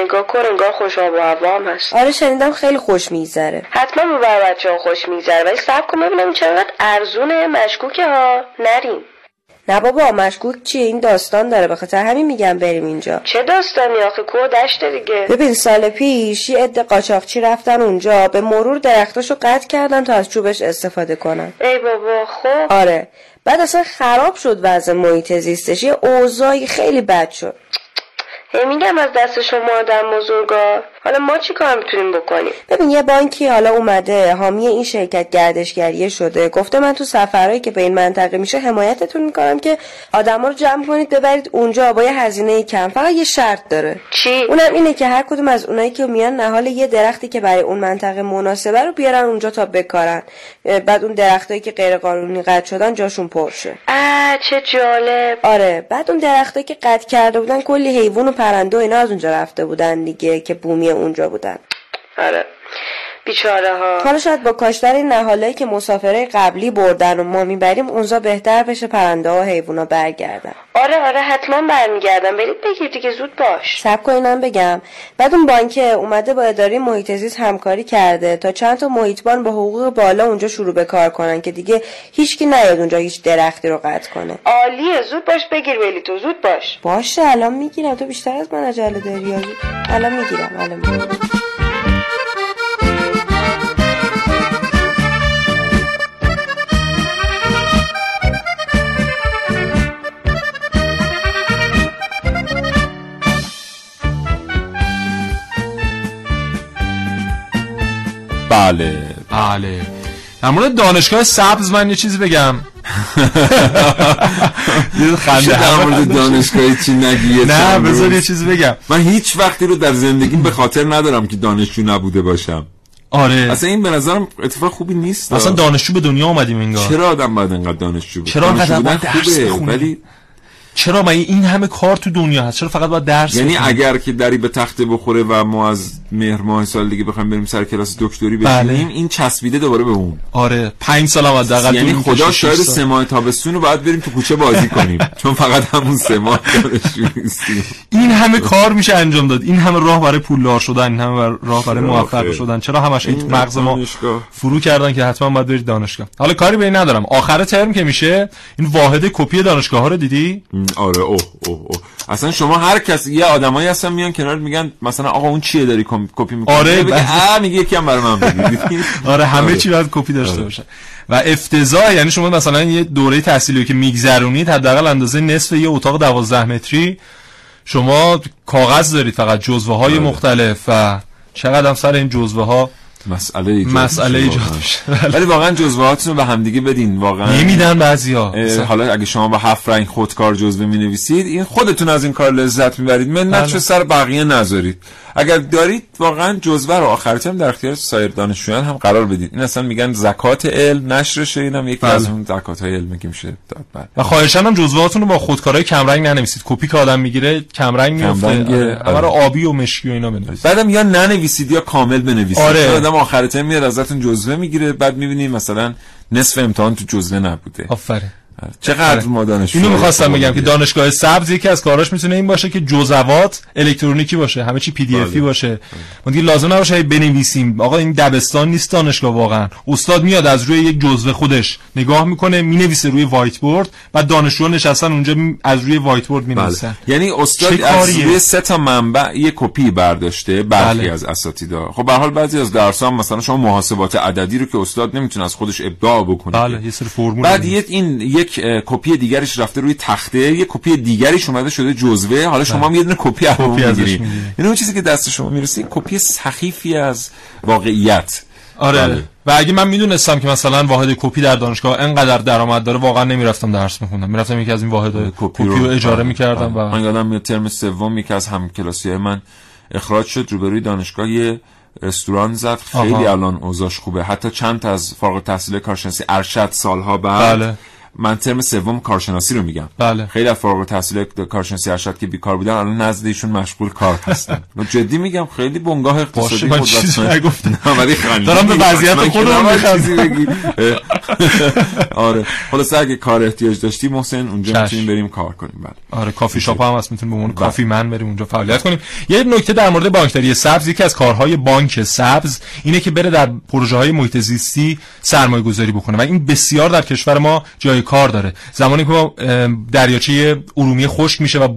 نگاه کن انگار خوش آب و هوا هم هست. آره شنیدم خیلی خوش میگذره. حتما به بر بچه ها خوش میگذره. ولی سب کن ببینم این چقدر ارزونه مشکوکه ها. نریم. نه بابا مشکوک چیه این داستان داره. به خاطر همین میگم بریم اینجا. چه داستانی آخه؟ کو دشت دیگه. ببین سال پیش یه عده قاچاقچی رفتن اونجا. به مرور درختاشو قطع کردن تا از چوبش استفاده کنن. ای بابا خب آره. بعد اصلا خراب شد وضع محیط زیستش. یه اوضاعی خیلی بد شد. میگم از دست شما آدم بزرگا. حالا ما چی کار می‌تونیم بکنیم؟ ببین یه بانکی حالا اومده حامی این شرکت گردشگریه شده گفته من تو سفرهایی که به این منطقه میشه حمایتتون می‌کنم که آدما رو جمع کنید ببرید اونجا با یه هزینه کم. فقط یه شرط داره. چی؟ اونم اینه که هر کدوم از اونایی که میان نهال یه درختی که برای اون منطقه مناسبه رو بیارن اونجا تا بکارن. بعد اون درختایی که غیر قانونی قطع شدن جاشون پر شه. چه جالب. آره بعد اون درختایی که قطع کرده بودن کلی حیوان و پرنده و اینا از اونجا رفته بودن دیگه که بومی اونجا بودن. آره. بیچاره ها حالا شاید با کاشتن این نهالایی که مسافره قبلی بردن و ما می‌بریم اونجا بهتر بشه پرنده ها و حیوونا برگردن. آره آره حتما برمیگردم. برید بگیر دیگه زود باش. سب کنینم بگم. بعد اون بانکه اومده با اداره محیط زیست همکاری کرده. تا چند تا محیطبان با حقوق بالا اونجا شروع به کار کنن که دیگه هیچکی نیاد اونجا هیچ درختی رو قطع کنه. عالیه. زود باش بگیر ولی تو زود باش. باشه الان می‌گیرم. تو بیشتر از من عجله داری؟ الان می‌گیرم الان می‌گیرم. بله. بله. در مورد دانشگاه سبز من یه چیزی بگم. یه خنده در مورد دانشگاه چی نگی نه بذار یه چیزی بگم. من هیچ وقتی رو در زندگیم به خاطر ندارم که دانشجو نبوده باشم. آره. اصلا این به نظرم اتفاق خوبی نیست. اصلا دانشجو به دنیا اومدیم انگار. چرا آدم باید انقدر دانشجو بشه چرا انقدر باید درس؟ ولی چرا من این همه کار تو دنیا هست؟ چرا فقط باید درس یعنی؟ اگر که دری به تخته بخوره و ما از مهر ماه سال دیگه بخوایم بریم سر کلاس دکتری بشینیم بله. این چسبیده دوباره به اون آره پنج سال هم حداقل یعنی خدا شاید. سه ماه تابستون رو باید بریم تو کوچه بازی کنیم چون فقط همون سه ماه این همه کار میشه انجام داد این همه راه برای پولدار شدن این همه راه برای موفق؟ شدن چرا همش این مغز ما. فرو کردن که حتما باید برید دانشگاه حالا کاری به این ندارم آخر ترم که میشه این واحد کپی دانشگاه ها رو دیدی آره اوه اوه اوه اصلا شما هر کس یه آدمایی هستن میان کنار میگن مثلا آقا اون چیه داری کپی می‌کنی؟ آره، بگه میگه یکی هم برای من آره همه چی باید کپی داشته باشه و افتضاح یعنی شما مثلا یه دوره تحصیلی که میگذرونید حداقل اندازه نصف یه اتاق 12 متری شما کاغذ دارید فقط جزوه های مختلف و چقدر هم سر این جزوه ها مسئله ایجاد مسئله ایجاد. میشه. ولی واقعا جزوهاتون رو به همدیگه بدین واقعا. نمیدن بعضیا. حالا اگه شما با هفت رنگ خودکار جزوه می نویسید این خودتون از این کار لذت می‌برید. منت بله. چه سر بقیه نذارید. اگر دارید واقعا جزوه رو آخر ترم در اختیار سایر دانشجویان هم قرار بدید این اصلا میگن زکات علم نشرشه اینم یکی بله. از اون زکات های علم که میشه. داد بله. و خواهشان هم جزوهاتون رو با خودکارهای کمرنگ ننویسید. کپی که آدم می‌گیره کمرنگ میفته کمرنگ، آره، آره. آبی و مشکی و اینا بنویسید. بعدم یا ننویسید یا کامل بنویسید. آره. آدم آخر ترم میاد ازتون جزوه می‌گیره. بعد می‌بینید مثلا نصف امتحان تو جزوه نبوده. آفرین. چقدر ما دانشجو اینو می‌خواستم بگم که دانشگاه سبز یکی از کاراش می‌تونه این باشه که جزوات الکترونیکی باشه همه چی PDF ی بله. باشه ما دیگه لازم نباشه بنویسیم آقا این دبستان نیست دانشگاه واقعا استاد میاد از روی یک جزوه خودش نگاه می‌کنه می‌نویسه روی whiteboard بعد دانشجو نشستن اونجا از روی whiteboard بله. می‌نویسن یعنی استاد از؟ روی سه تا منبع یه کپی برداشته برخی بله. از اساتیدا خب به حال بعضی از درس هم مثلا شما محاسبات عددی رو که استاد نمی‌تونه از خودش ابداع بکنه بله یه سری فرمول بعد بنویسه. یک این یک کپی دیگریش رفته روی تخته یک کپی دیگریش اومده شده جزوه حالا شما هم یه دونه کپی از بله. می‌گیری. یعنی اون چیزی که دست شما می‌رسه کپی سخیفی از واقعیت آره بله. و اگه من می‌دونستم که مثلا واحد کپی در دانشگاه انقدر درآمد داره واقعا نمی‌رفتم درس میخوندم می‌رفتم یکی از این واحد کپی رو اجاره بله، می‌کردم بله. و من یادم میاد ترم سوم یکی از همکلاسی های من اخراج شد روبروی دانشگاه یه رستوران زد خیلی آها. الان اوضاعش خوبه حتی چند تا از فارغ التحصیل کارشناسی ارشد سالها بعد بله. من ترم سوم کارشناسی رو میگم بله. خیلی از فارغ التحصیل کارشناسی ارشد که بیکار بودن الان نزد ایشون مشغول کار هستن من جدی میگم خیلی بنگاه اقتصادی. نه، ولی. دارم به وضعیت خودم. آره خلاص اگه کار احتیاج داشتی محسن اونجا. می‌تونیم بریم کار کنیم بله آره کافی شاپ هم هست می‌تونیم به عنوان بله. کافی من بریم اونجا فعالیت کنیم یه نکته در مورد بانکداری سبز یکی از کارهای بانک سبز اینه که بره در پروژه های محیط زیستی سرمایه گذاری بکنه و این بسیار در کشور ما جای کار داره. زمانی که دریاچه ارومیه خشک میشه و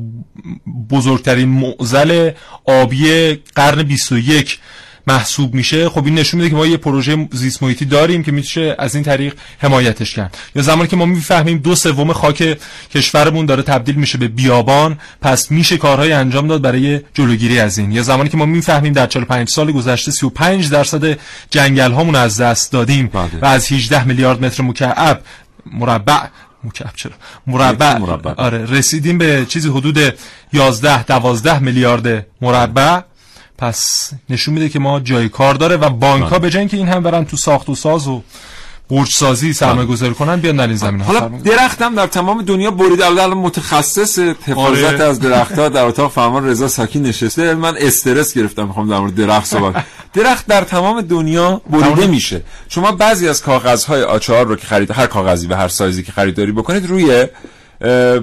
بزرگترین معضل آبی قرن 21 محسوب میشه خب این نشون میده که ما یه پروژه زیست محیطی داریم که میشه از این طریق حمایتش کرد. یا زمانی که ما می‌فهمیم دو سوم خاک کشورمون داره تبدیل میشه به بیابان پس میشه کارهای انجام داد برای جلوگیری از این. یا زمانی که ما می‌فهمیم در 45 سال گذشته 35 درصد جنگل هامون از دست دادیم بله. و از 18 میلیارد متر مکعب مربع مکعب چرا؟ مربع, مربع. آره رسیدیم به چیزی حدود 11 12 میلیارد مربع. پس نشون میده که ما جای کار داره و بانک ها به جای اینکه این هم برن تو ساخت و ساز و برج سازی سرمایه گذاری کنن بیان در این زمین حالا درختم در تمام دنیا برید. الان الان متخصص حفاظت آره. از درختها در اتاق فرمان رضا ساکی نشسته. من استرس گرفتم می‌خوام در مورد درخت صحبت درخت در تمام دنیا بریده. میشه. شما بعضی از کاغذهای آچار رو که خرید هر کاغذی به هر سایزی که خریداری بکنید روی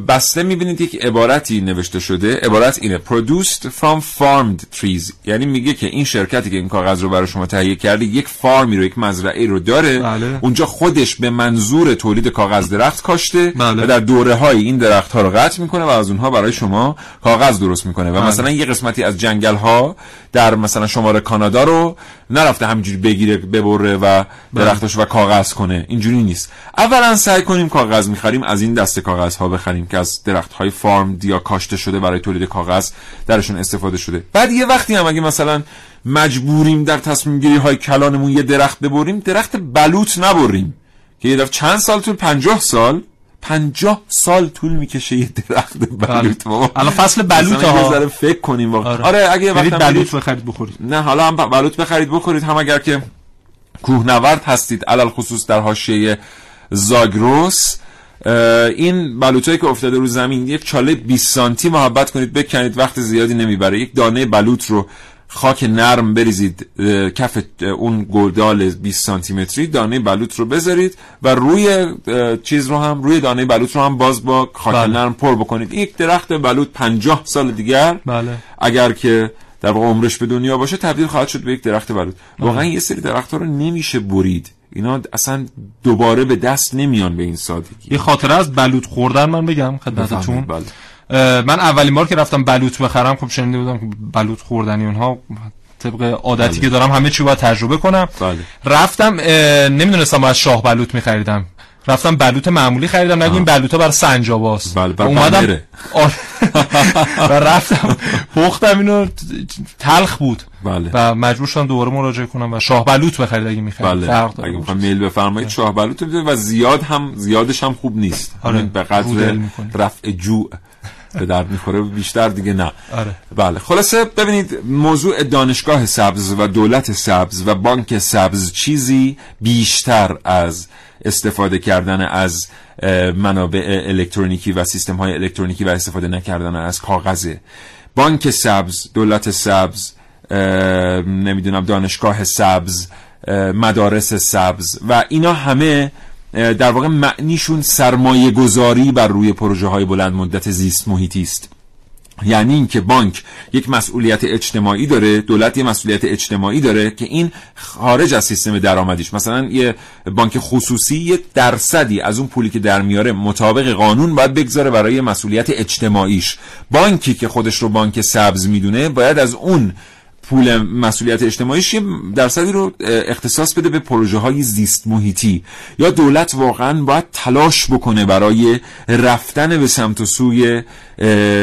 بسته می‌بینید یک عبارتی نوشته شده عبارت اینه produced from farmed trees یعنی میگه که این شرکتی که این کاغذ رو برای شما تهیه کرده یک فارمی رو یک مزرعه رو داره بله. اونجا خودش به منظور تولید کاغذ درخت کاشته بله. و در دوره های این درخت ها رو قطع می‌کنه و از اونها برای شما کاغذ درست می‌کنه و بله. مثلا یه قسمتی از جنگل ها در مثلا شمال کانادا رو نرفته همینجوری بگیره ببره و بله. درختش و کاغذ کنه اینجوری نیست اولا سعی کنیم کاغذ می‌خریم از این دسته کاغذ ها ها بخریم که از درخت های فارم یا کاشته شده برای تولید کاغذ درشون استفاده شده. بعد یه وقتی هم اگه مثلا مجبوریم در تصمیم گیری های کلانمون یه درخت ببریم درخت بلوط نبریم. که یه دفعه چند سال طول؟ پنجاه سال؟ پنجاه سال طول می‌کشه یه درخت بلوط. بابا الان فصل بلوط ها. فکر کنیم واقعا. آره, آره اگه وقتی بلوط بخرید بخورید. نه حالا هم بلوط بخرید بخورید. هم اگر که کوهنورد هستید علل خصوص در حاشیه زاگروس این بلوطایی که افتاده رو زمین یک چاله 20 سانتی محبت کنید بکنید وقت زیادی نمی‌بره. یک دانه بلوط رو خاک نرم بریزید کف اون گلدال 20 سانتی متری دانه بلوط رو بذارید و روی چیز رو هم روی دانه بلوط رو هم باز با خاک بله. نرم پر بکنید. یک درخت بلوط 50 سال دیگر بله. اگر که در واقع عمرش به دنیا باشه تبدیل خواهد شد به یک درخت بلوط. واقعا یه سری درخت ها رو نمیشه برید. اینا اصلا دوباره به دست نمیان به این سادگی یه خاطره از بلوط خوردن من بگم خدمتتون بله. من اولین بار که رفتم بلوط بخرم خب شنیده بودم که بلوط خوردنی اونها طبق عادتی بله. که دارم همه چی باید تجربه کنم بله. رفتم نمی‌دونستم از شاه بلوط میخریدم رفتم بلوط معمولی خریدم نگو این بلوطا برای سنجاباست. بله اومدم و رفتم پختم اینو تلخ بود. بله. و مجبور شدم دوباره مراجعه کنم و شاه بلوط بخرید اگه می‌خواید بله. اگه می‌خواید میل بفرمایید شاه بلوط و زیاد هم زیادش هم خوب نیست. آره. به قدر رفع جوع. به درد می‌خوره بیشتر دیگه نه. آره. بله. خلاصه ببینید موضوع دانشگاه سبز و دولت سبز و بانک سبز چیزی بیشتر از استفاده کردن از منابع الکترونیکی و سیستم های الکترونیکی و استفاده نکردن از کاغذه بانک سبز دولت سبز نمی‌دونم دانشگاه سبز مدارس سبز و اینا همه در واقع معنیشون سرمایه گذاری بر روی پروژه های بلند مدت زیست محیطی است. یعنی اینکه بانک یک مسئولیت اجتماعی داره دولت یه مسئولیت اجتماعی داره که این خارج از سیستم درآمدیش. مثلا یه بانک خصوصی یه درصدی از اون پولی که در میاره مطابق قانون باید بگذاره برای مسئولیت اجتماعیش. بانکی که خودش رو بانک سبز می‌دونه باید از اون پول مسئولیت اجتماعیش یه درصدی رو اختصاص بده به پروژه های زیست محیطی. یا دولت واقعا باید تلاش بکنه برای رفتن به سمت و سوی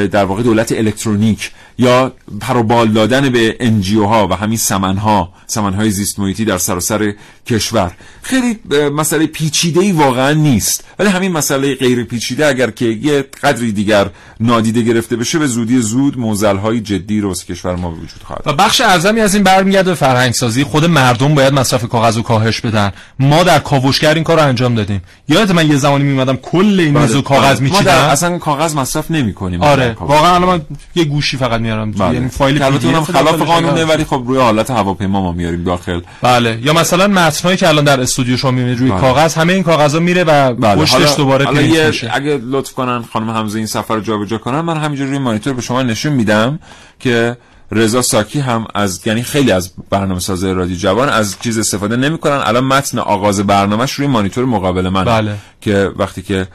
در واقع دولت الکترونیک. یا پروبال دادن به انجیو ها و همین سمن ها سمن های زیست محیطی در سراسر کشور. خیلی مسئله پیچیده ای واقعا نیست. ولی همین مسئله غیر پیچیده اگر که یه قدری دیگر نادیده گرفته بشه به زودی زود موزل های جدی رو کشور ما به وجود خواهد و بخش اعظمی از این برمیگرده به فرهنگ سازی خود مردم باید مصرف کاغذ و کاهش بدن. ما در کاوشگر این کار رو انجام دادیم. یادت من یه زمانی میومدم کل این میز و کاغذ بله. میچیدم؟ اصلا کاغذ مصرف نمی‌کنیم. آره. واقعا الان من یه گوشی فقط میارم بله. یعنی فایل البته اونم خلاف قانونه ولی خب روی حالت هواپیما ما میاریم داخل بله یا مثلا متنایی که الان در استودیو شما می‌بینید روی بله. کاغذ همه این کاغذا میره و بله. پشتش دوباره پرینت میشه اگه لطف کنن خانم حمزه این سفر رو جابجا کنن من همینجوری روی مانیتور به شما نشون میدم که رضا ساکی هم از یعنی خیلی از برنامه ساز رادیو جوان از چیز استفاده نمی‌کنن الان متن آغاز برنامهش روی مانیتور مقابل من بله. که وقتی که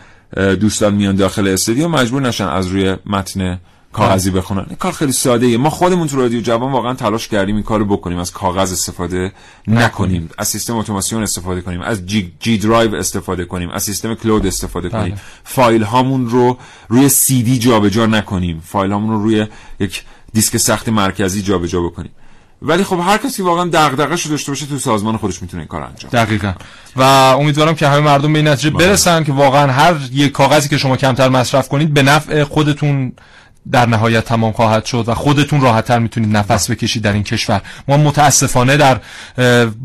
دوستان میان داخل استودیو مجبور نشن از روی متن کاغذی بخونن. این کار خیلی ساده ایه. ما خودمون تو رادیو جوان واقعا تلاش کردیم این کارو بکنیم. از کاغذ استفاده نکنیم. از سیستم اتوماسیون استفاده کنیم. از G, G Drive استفاده کنیم. از سیستم cloud استفاده کنیم. بله. فایل هامون رو روی سی دی جابجا نکنیم. فایل هامون رو روی یک دیسک سخت مرکزی جابجا بکنیم. ولی خب هر کسی واقعا دغدغه شو داشته باشه تو سازمان خودش می‌تونه این کار انجام دقیقا. و امیدوارم که همه مردم به این نتیجه بله. برسن که واقعا هر یک کاغذی که شما کمتر مصرف کنید به نفع خودتون در نهایت تمام خواهد شد و خودتون راحتتر می‌تونید نفس بکشید در این کشور ما متاسفانه در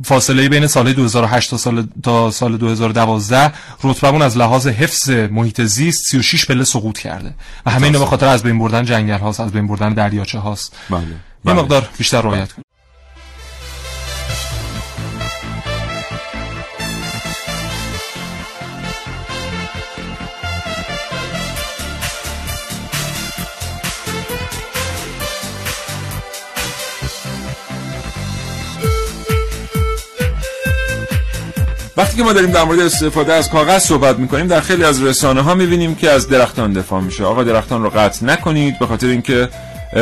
فاصله بین سال 2008 تا سال تا سال 2012 رتبمون از لحاظ حفظ محیط زیست 36 پله سقوط کرده و همه اینا به خاطر از بین بردن جنگل هاست از بین بردن دریاچه هاست بله. یه بله. مقدار بیشتر رعایت کنید وقتی که ما داریم در مورد استفاده از کاغذ صحبت می‌کنیم در خیلی از رسانه ها می‌بینیم که از درختان دفاع میشه. آقا درختان رو قطع نکنید به خاطر اینکه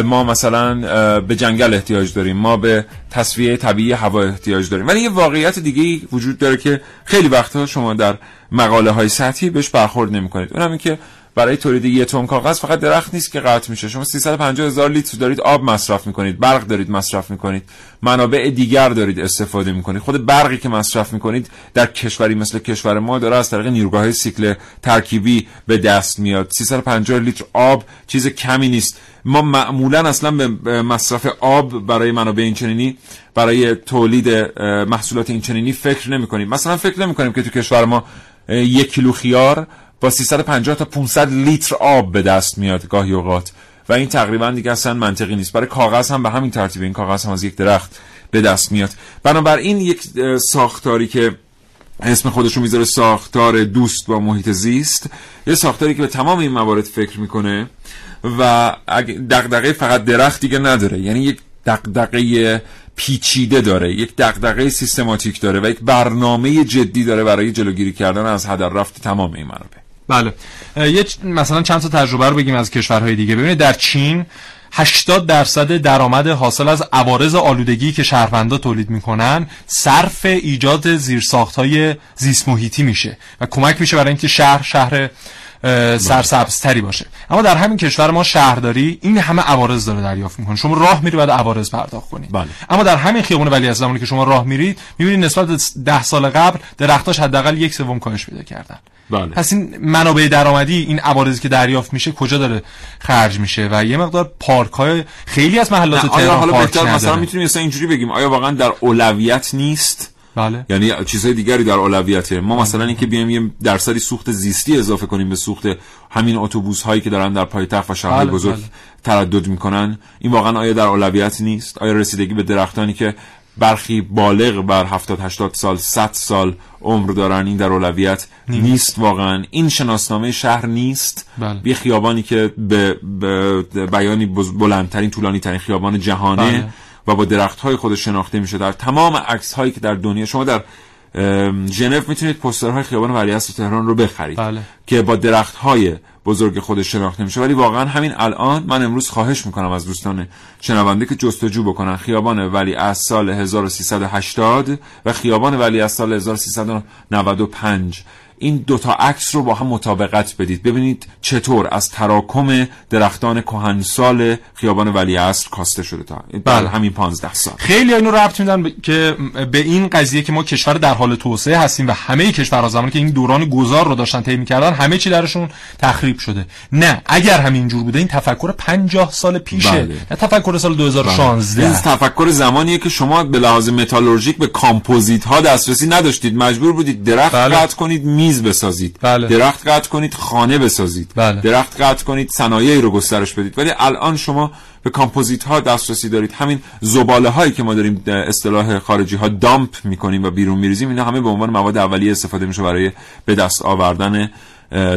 ما مثلا به جنگل احتیاج داریم ما به تصفیه طبیعی هوا احتیاج داریم. ولی یه واقعیت دیگه وجود داره که خیلی وقتا شما در مقاله های سطحی بهش برخورد نمی کنید اونم این که برای تولید یه تن کاغذ فقط درخت نیست که قطع میشه. شما 350 هزار لیتر دارید آب مصرف می‌کنید برق دارید مصرف می‌کنید منابع دیگر دارید استفاده می‌کنید. خود برقی که مصرف می‌کنید در کشوری مثل کشور ما داره از طریق نیروگاه سیکل ترکیبی به دست میاد. 350 لیتر آب چیز کمی نیست. ما معمولا اصلا به مصرف آب برای منابع اینچنینی برای تولید محصولات اینچنینی فکر نمی کنیم مثلا فکر نمی کنیم که تو کشور ما یک کیلو خیار با 350 تا 500 لیتر آب به دست میاد گاهی اوقات. و این تقریبا دیگه اصلا منطقی نیست. برای کاغذ هم به همین ترتیب این کاغذ هم از یک درخت به دست میاد. بنابراین یک ساختاری که اسم خودش رو می‌ذاره ساختار دوست با محیط زیست. یه ساختاری که به تمام این موارد فکر می‌کنه و دغدغه فقط درخت دیگه نداره یعنی یک دغدغه پیچیده داره یک دغدغه سیستماتیک داره و یک برنامه جدی داره برای جلوگیری کردن از هدر رفت تمام این منابع. بله. یه مثلا چند تا تجربه رو بگیم از کشورهای دیگه. ببینید در چین 80 درصد درآمد حاصل از عوارض آلودگی که شهروندا تولید می‌کنن صرف ایجاد زیرساختهای زیست محیطی میشه و کمک میشه برای اینکه شهر شهر سرسبزتری باشه. اما در همین کشور ما شهرداری این همه عوارض داره دریافت می‌کنه. شما راه میری بعد عوارض پرداخت کنید بله. اما در همین خیابون ولی از زمانی که شما راه میرید می‌بینید نسبت ده سال قبل درختاش حداقل یک سوم کاهش پیدا کردن. بله. پس این منابع درآمدی این عوارضی که دریافت میشه کجا داره خرج میشه؟ و یه مقدار پارک های خیلی از محلات تهران حالا بهتر مثلا می‌تونیم مثلا اینجوری بگیم آیا واقعا در اولویت نیست؟ بله. یعنی چیزهای دیگری در اولویته. ما مثلا اینکه بیایم یه درصدی سوخت زیستی اضافه کنیم به سوخت همین اتوبوس هایی که دارن در پایتخت و شهرهای بله، بزرگ بله. تردد می‌کنن. این واقعا آیا در اولویت نیست؟ آیا رسیدگی به درختانی که برخی بالغ بر 70 80 سال 100 سال عمر دارن این در اولویت نیست, نیست واقعا. این شناسنامه شهر نیست. بله. یه خیابانی که به, به بیانی بلندترین طولانی ترین خیابان جهانه بله. و با درخت های خودش شناخته میشه. در تمام عکس هایی که در دنیا شما در ژنو می‌تونید پوسترهای خیابان ولیعصر تهران رو بخرید. بله. که با درخت های بزرگ خودش شناخته میشه. ولی واقعا همین الان من امروز خواهش می‌کنم از دوستان شنونده که جستجو بکنن. خیابان ولی از سال 1380 و خیابان ولی از سال 1395 این دوتا عکس رو با هم مطابقت بدید. ببینید چطور از تراکم درختان کهنسال خیابان ولیعصر کاسته شده تا بله. همین 15 سال. خیلی اینو ربط میدن ب... که به این قضیه که ما کشور در حال توسعه هستیم و همه کشورها زمانی که این دوران گذار رو داشتن طی می‌کردن همه چی درشون تخریب شده. نه اگر همین جور بوده این تفکر 50 سال پیشه. بله. نه تفکر سال 2016 این تفکر زمانیه که شما به لحاظ متالورژیک به کامپوزیت ها دسترسی نداشتید. مجبور بودید درخت بله. قطع کنید میز بسازید بله. درخت قطع کنید خانه بسازید بله. درخت قطع کنید صنایعی رو گسترش بدید ولی الان شما به کامپوزیت ها دسترسی دارید همین زباله هایی که ما داریم اصطلاح خارجی ها dump می‌کنیم و بیرون میریزیم اینا همه به عنوان مواد اولیه استفاده میشه برای به دست آوردن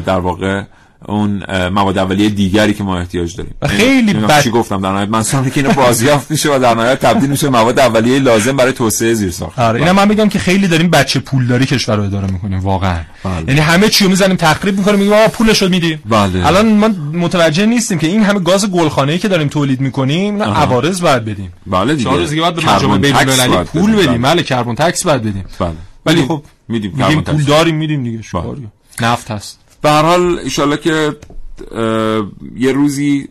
در واقع اون مواد اولیه دیگری که ما احتیاج داریم. خیلی بد... چی گفتم. در نهایت منظورم که اینو بازیافت میشه و در نهایت تبدیل میشه مواد اولیه لازم برای توسعه زیرساخت آره اینا من میگم که خیلی داریم بچه پولداری کشور رو اداره می‌کنیم واقعا. بله. یعنی همه چی رو می‌زنیم تخریب می‌کنیم میگیم آقا پولش رو میدیم. بله. الان ما متوجه نیستیم که این همه گاز گلخانه‌ای که داریم تولید می‌کنیم اینا عوارض باید بدیم. بله دیگه. چهار دیگه باید به مجامع بین‌المللی پول بدیم. بله. کربن تکس باید بدیم. بله. ولی خب میدیم پول داریم میدیم دیگه. نفت هست. به هر حال ان که یه روزی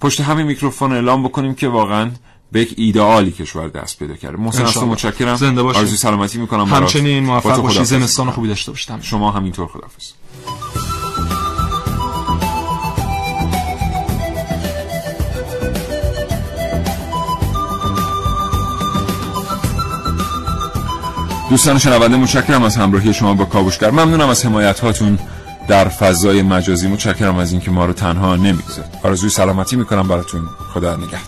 پشت همین میکروفون اعلام بکنیم که واقعا به یک ایدئالی کشور دست پیدا کرده. محسن اصلا متشکرم. زنده باشید. آرزوی سلامتی می‌کنم همچنین موفق باشید. زمستان خوبی داشته باشید. شما همینطور خدافظ دوستان شنونده متشکرم از همراهی شما با کاوشگر. ممنونم از حمایت هاتون در فضای مجازی متشکرم از اینکه ما رو تنها نمی‌گذارید. آرزوی سلامتی می‌کنم براتون. خدا نگهدار.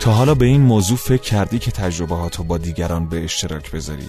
تا حالا به این موضوع فکر کردی که تجربهاتو با دیگران به اشتراک بذاری؟